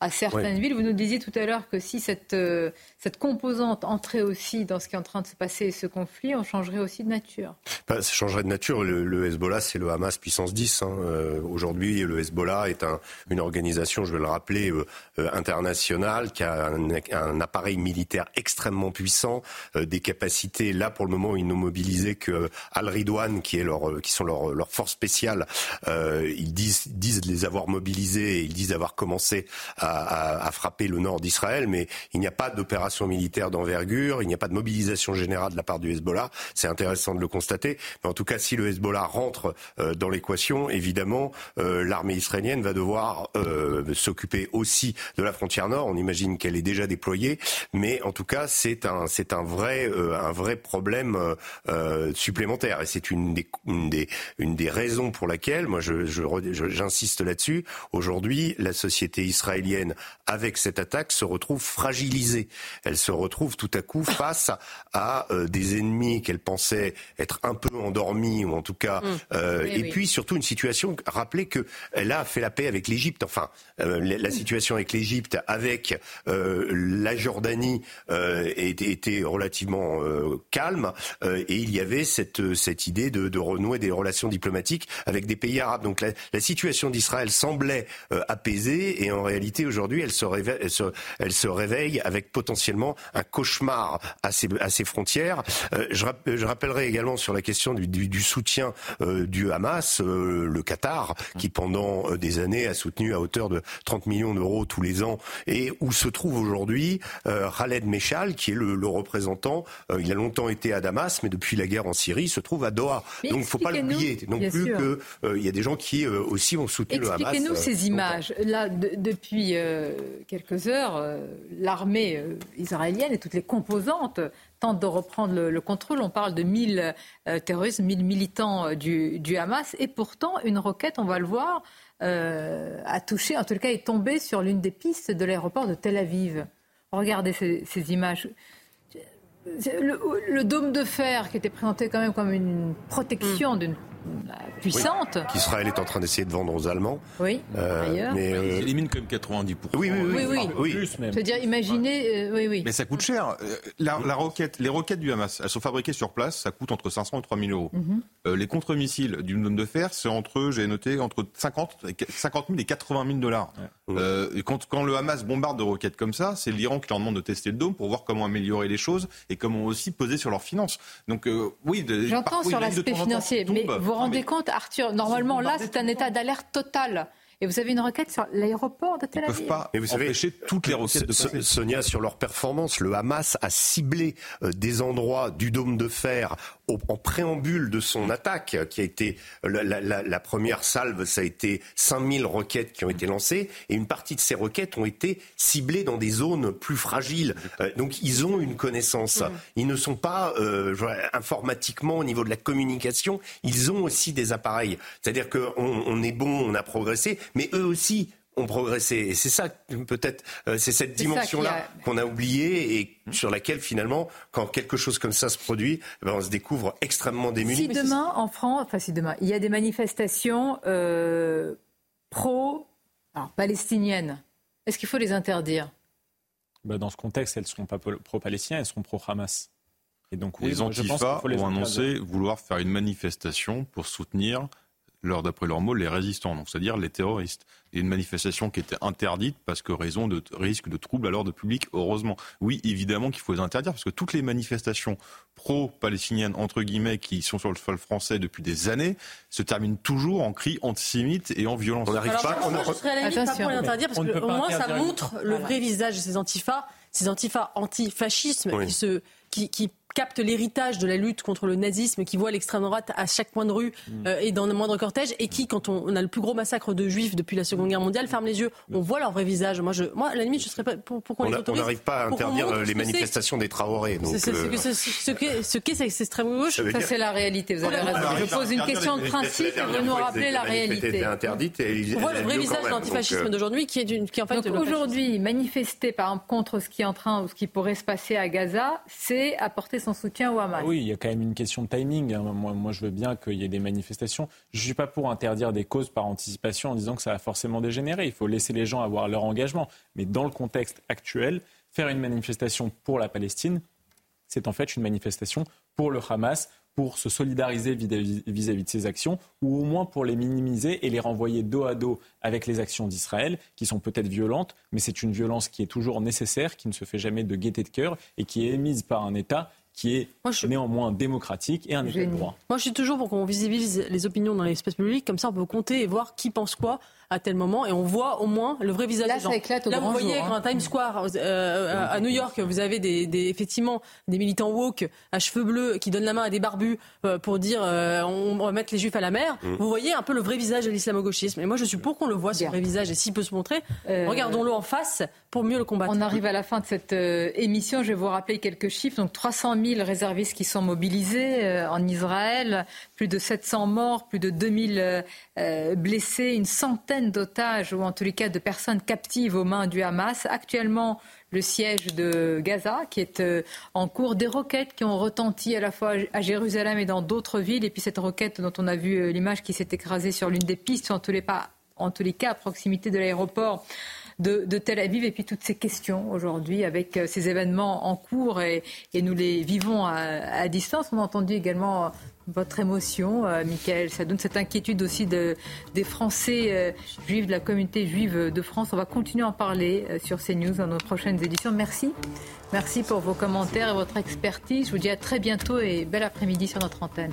à certaines villes. Vous nous disiez tout à l'heure que si cette, euh, cette composante entrait aussi dans ce qui est en train de se passer, ce conflit, on changerait aussi de nature. Bah, ça changerait de nature. Le, Hezbollah, c'est le Hamas puissance 10. Hein. Euh, aujourd'hui, le Hezbollah est un, une organisation, je vais le rappeler, euh, internationale, qui a un, appareil militaire extrêmement puissant, des capacités. Là, pour le moment, ils n'ont mobilisé que Al-Ridwan, qui, est leur, qui sont leurs leur forces spéciales. ils disent, disent les avoir mobilisés et ils disent avoir commencé à à, frapper le nord d'Israël, mais il n'y a pas d'opération militaire d'envergure, il n'y a pas de mobilisation générale de la part du Hezbollah. C'est intéressant de le constater. Mais en tout cas, si le Hezbollah rentre euh, dans l'équation, évidemment, euh, l'armée israélienne va devoir euh, s'occuper aussi de la frontière nord. On imagine qu'elle est déjà déployée, mais en tout cas, c'est un, c'est un vrai, un vrai problème supplémentaire. Et c'est une des, une des, une des raisons pour laquelle, moi, je, j'insiste là-dessus. Aujourd'hui, la société israélienne avec cette attaque, se retrouve fragilisée. Elle se retrouve tout à coup [laughs] face à, euh, des ennemis qu'elle pensait être un peu endormis, ou en tout cas. Mmh. Euh, eh et, puis surtout une situation, rappelez qu'elle a fait la paix avec l'Égypte. Enfin, euh, la, situation avec l'Égypte, avec la Jordanie, était, relativement calme. et il y avait cette, cette idée de, de, renouer des relations diplomatiques avec des pays arabes. Donc la, la situation d'Israël semblait apaisée et en réalité aujourd'hui, elle se, réveille, elle, se, réveille avec potentiellement un cauchemar à ses, à ses frontières. Euh, je, je, rappellerai également sur la question du, du, du soutien euh, du Hamas, euh, le Qatar, qui pendant des années a soutenu à hauteur de 30 millions d'euros tous les ans, et où se trouve aujourd'hui Khaled Meshal, qui est le, le représentant. il a longtemps été à Damas, mais depuis la guerre en Syrie, il se trouve à Doha. Donc il ne faut pas l'oublier non plus qu'il y a des gens qui aussi ont soutenu le Hamas. Expliquez-nous ces images. Là, depuis euh, quelques heures, euh, l'armée euh, israélienne et toutes les composantes tentent de reprendre le, contrôle. On parle de 1000 terroristes, 1000 militants du, Hamas. Et pourtant, une roquette, on va le voir, a touché, en tout cas est tombée sur l'une des pistes de l'aéroport de Tel Aviv. Regardez ces, images. Le, dôme de fer qui était présenté quand même comme une protection d'une puissante. Qu'Israël est en train d'essayer de vendre aux Allemands. Oui, euh, Mais euh, Ils éliminent quand même 90%. Oui, oui, oui. oui, oui. Plus même. C'est-à-dire, imaginez, euh, oui, oui. Mais ça coûte cher. Euh, la, la, roquette, les roquettes du Hamas, elles sont fabriquées sur place, ça coûte entre 500 et 3000 euros. Mhm. euh, les contre-missiles du dôme de fer, c'est entre, j'ai noté, entre 50, 50 000 et 80 000 dollars. Euh, quand, quand, le Hamas bombarde de roquettes comme ça, c'est l'Iran qui leur demande de tester le dôme pour voir comment améliorer les choses et comment aussi poser sur leurs finances. Donc, oui. J'entends sur l'aspect financier, mais vous rendez compte, Arthur, normalement là, c'est un état d'alerte total. Et vous avez une requête sur l'aéroport de Tel Aviv. Ils ne peuvent pas vous empêcher toutes les requêtes de Sonia, sur leur performance, le Hamas a ciblé euh, des endroits du dôme de fer en préambule de son attaque, qui a été la, la, la, première salve, ça a été 5000 roquettes qui ont été lancées, et une partie de ces roquettes ont été ciblées dans des zones plus fragiles. Euh, donc ils ont une connaissance. Mm. Ils ne sont pas euh, informatiquement au niveau de la communication, ils ont aussi des appareils. C'est-à-dire qu'on on est bon, on a progressé, mais eux aussi ont progressé. Et c'est ça, peut-être, euh, c'est cette dimension-là qu'on a oubliée et sur laquelle, finalement, quand quelque chose comme ça se produit, eh ben, on se découvre extrêmement démuni. Si demain, en France, enfin si demain, il y a des manifestations euh, pro-palestiniennes, est-ce qu'il faut les interdire? Bah, Dans ce contexte, elles ne seront pas pro-palestiniennes, elles seront pro-Hamas. Et donc, les Antifa ont annoncé vouloir faire une manifestation pour soutenir d'après leurs mots, les résistants, donc c'est-à-dire les terroristes. Et une manifestation qui était interdite parce que raison de risque de trouble à l'ordre public, heureusement. Oui, évidemment qu'il faut les interdire parce que toutes les manifestations pro-palestiniennes, entre guillemets, qui sont sur le sol français depuis des années, se terminent toujours en cris antisémites et en violence. On n'arrive pas, on pas pour les interdire parce qu'au moins ça montre le vrai visage de ces antifas, ces antifas antifascisme qui se qui, qui capte l'héritage de la lutte contre le nazisme, qui voit l'extrême droite à chaque coin de rue mm. euh, et dans le moindre cortège, et qui, quand on, a le plus gros massacre de juifs depuis la Seconde Guerre mondiale, ferme les yeux. On voit leur vrai visage. Moi, je, moi à la limite, je serais pas pour, pourquoi on les autorise. On n'arrive pas à interdire les manifestations des Traoré. Donc, ce qu'est cette extrême gauche, ça, c'est la réalité. Vous avez raison. Je pose une question de principe et vous nous rappelez la réalité. interdite on voit le vrai visage de l'antifascisme euh. d'aujourd'hui, qui est qui en fait. Aujourd'hui, manifester par exemple contre ce qui est en train ou ce qui pourrait se passer à Gaza, c'est apporter soutien au Hamas. Oui, il y a quand même une question de timing. Hein. Moi, je veux bien qu'il y ait des manifestations. Je ne suis pas pour interdire des causes par anticipation en disant que ça va forcément dégénérer. Il faut laisser les gens avoir leur engagement. Mais dans le contexte actuel, faire une manifestation pour la Palestine, c'est en fait une manifestation pour le Hamas, pour se solidariser vis-à-vis de ces actions, ou au moins pour les minimiser et les renvoyer dos à dos avec les actions d'Israël, qui sont peut-être violentes, mais c'est une violence qui est toujours nécessaire, qui ne se fait jamais de gaieté de cœur et qui est émise par un État qui est néanmoins démocratique et un État de droit. Moi, je suis toujours pour qu'on visibilise les opinions dans l'espace public, comme ça on peut compter et voir qui pense quoi à tel moment et on voit au moins le vrai visage Là, des gens. ça éclate au Là, grand vous voyez jour, quand hein. à Times Square, euh, à New York, vous avez des, des- effectivement des militants woke à cheveux bleus qui donnent la main à des barbus euh, pour dire euh, on va mettre les juifs à la mer. Mm. Vous voyez un peu le vrai visage de l'islamo-gauchisme. Et moi, je suis pour qu'on le voit, ce vrai visage. Et s'il peut se montrer, Euh, regardons-le en face pour mieux le combattre. On arrive à la fin de cette euh, émission. Je vais vous rappeler quelques chiffres. Donc 300 000 réservistes qui sont mobilisés euh, en Israël, plus de 700 morts, plus de 2000 euh, euh, blessés, une centaine d'otages ou en tous les cas de personnes captives aux mains du Hamas. Actuellement, le siège de Gaza qui est euh, en cours, des roquettes qui ont retenti à la fois à Jérusalem et dans d'autres villes, et puis cette roquette dont on a vu euh, l'image qui s'est écrasée sur l'une des pistes, en tous les, pas, en tous les cas à proximité de l'aéroport de, Tel Aviv et puis toutes ces questions aujourd'hui avec euh, ces événements en cours et, nous les vivons à, distance. On a entendu également euh, votre émotion, euh, Michael. Ça donne cette inquiétude aussi de, des Français euh, juifs, de la communauté juive de France. On va continuer à en parler euh, sur CNews dans nos prochaines éditions. Merci. Merci pour vos commentaires et votre expertise. Je vous dis à très bientôt et bel après-midi sur notre antenne.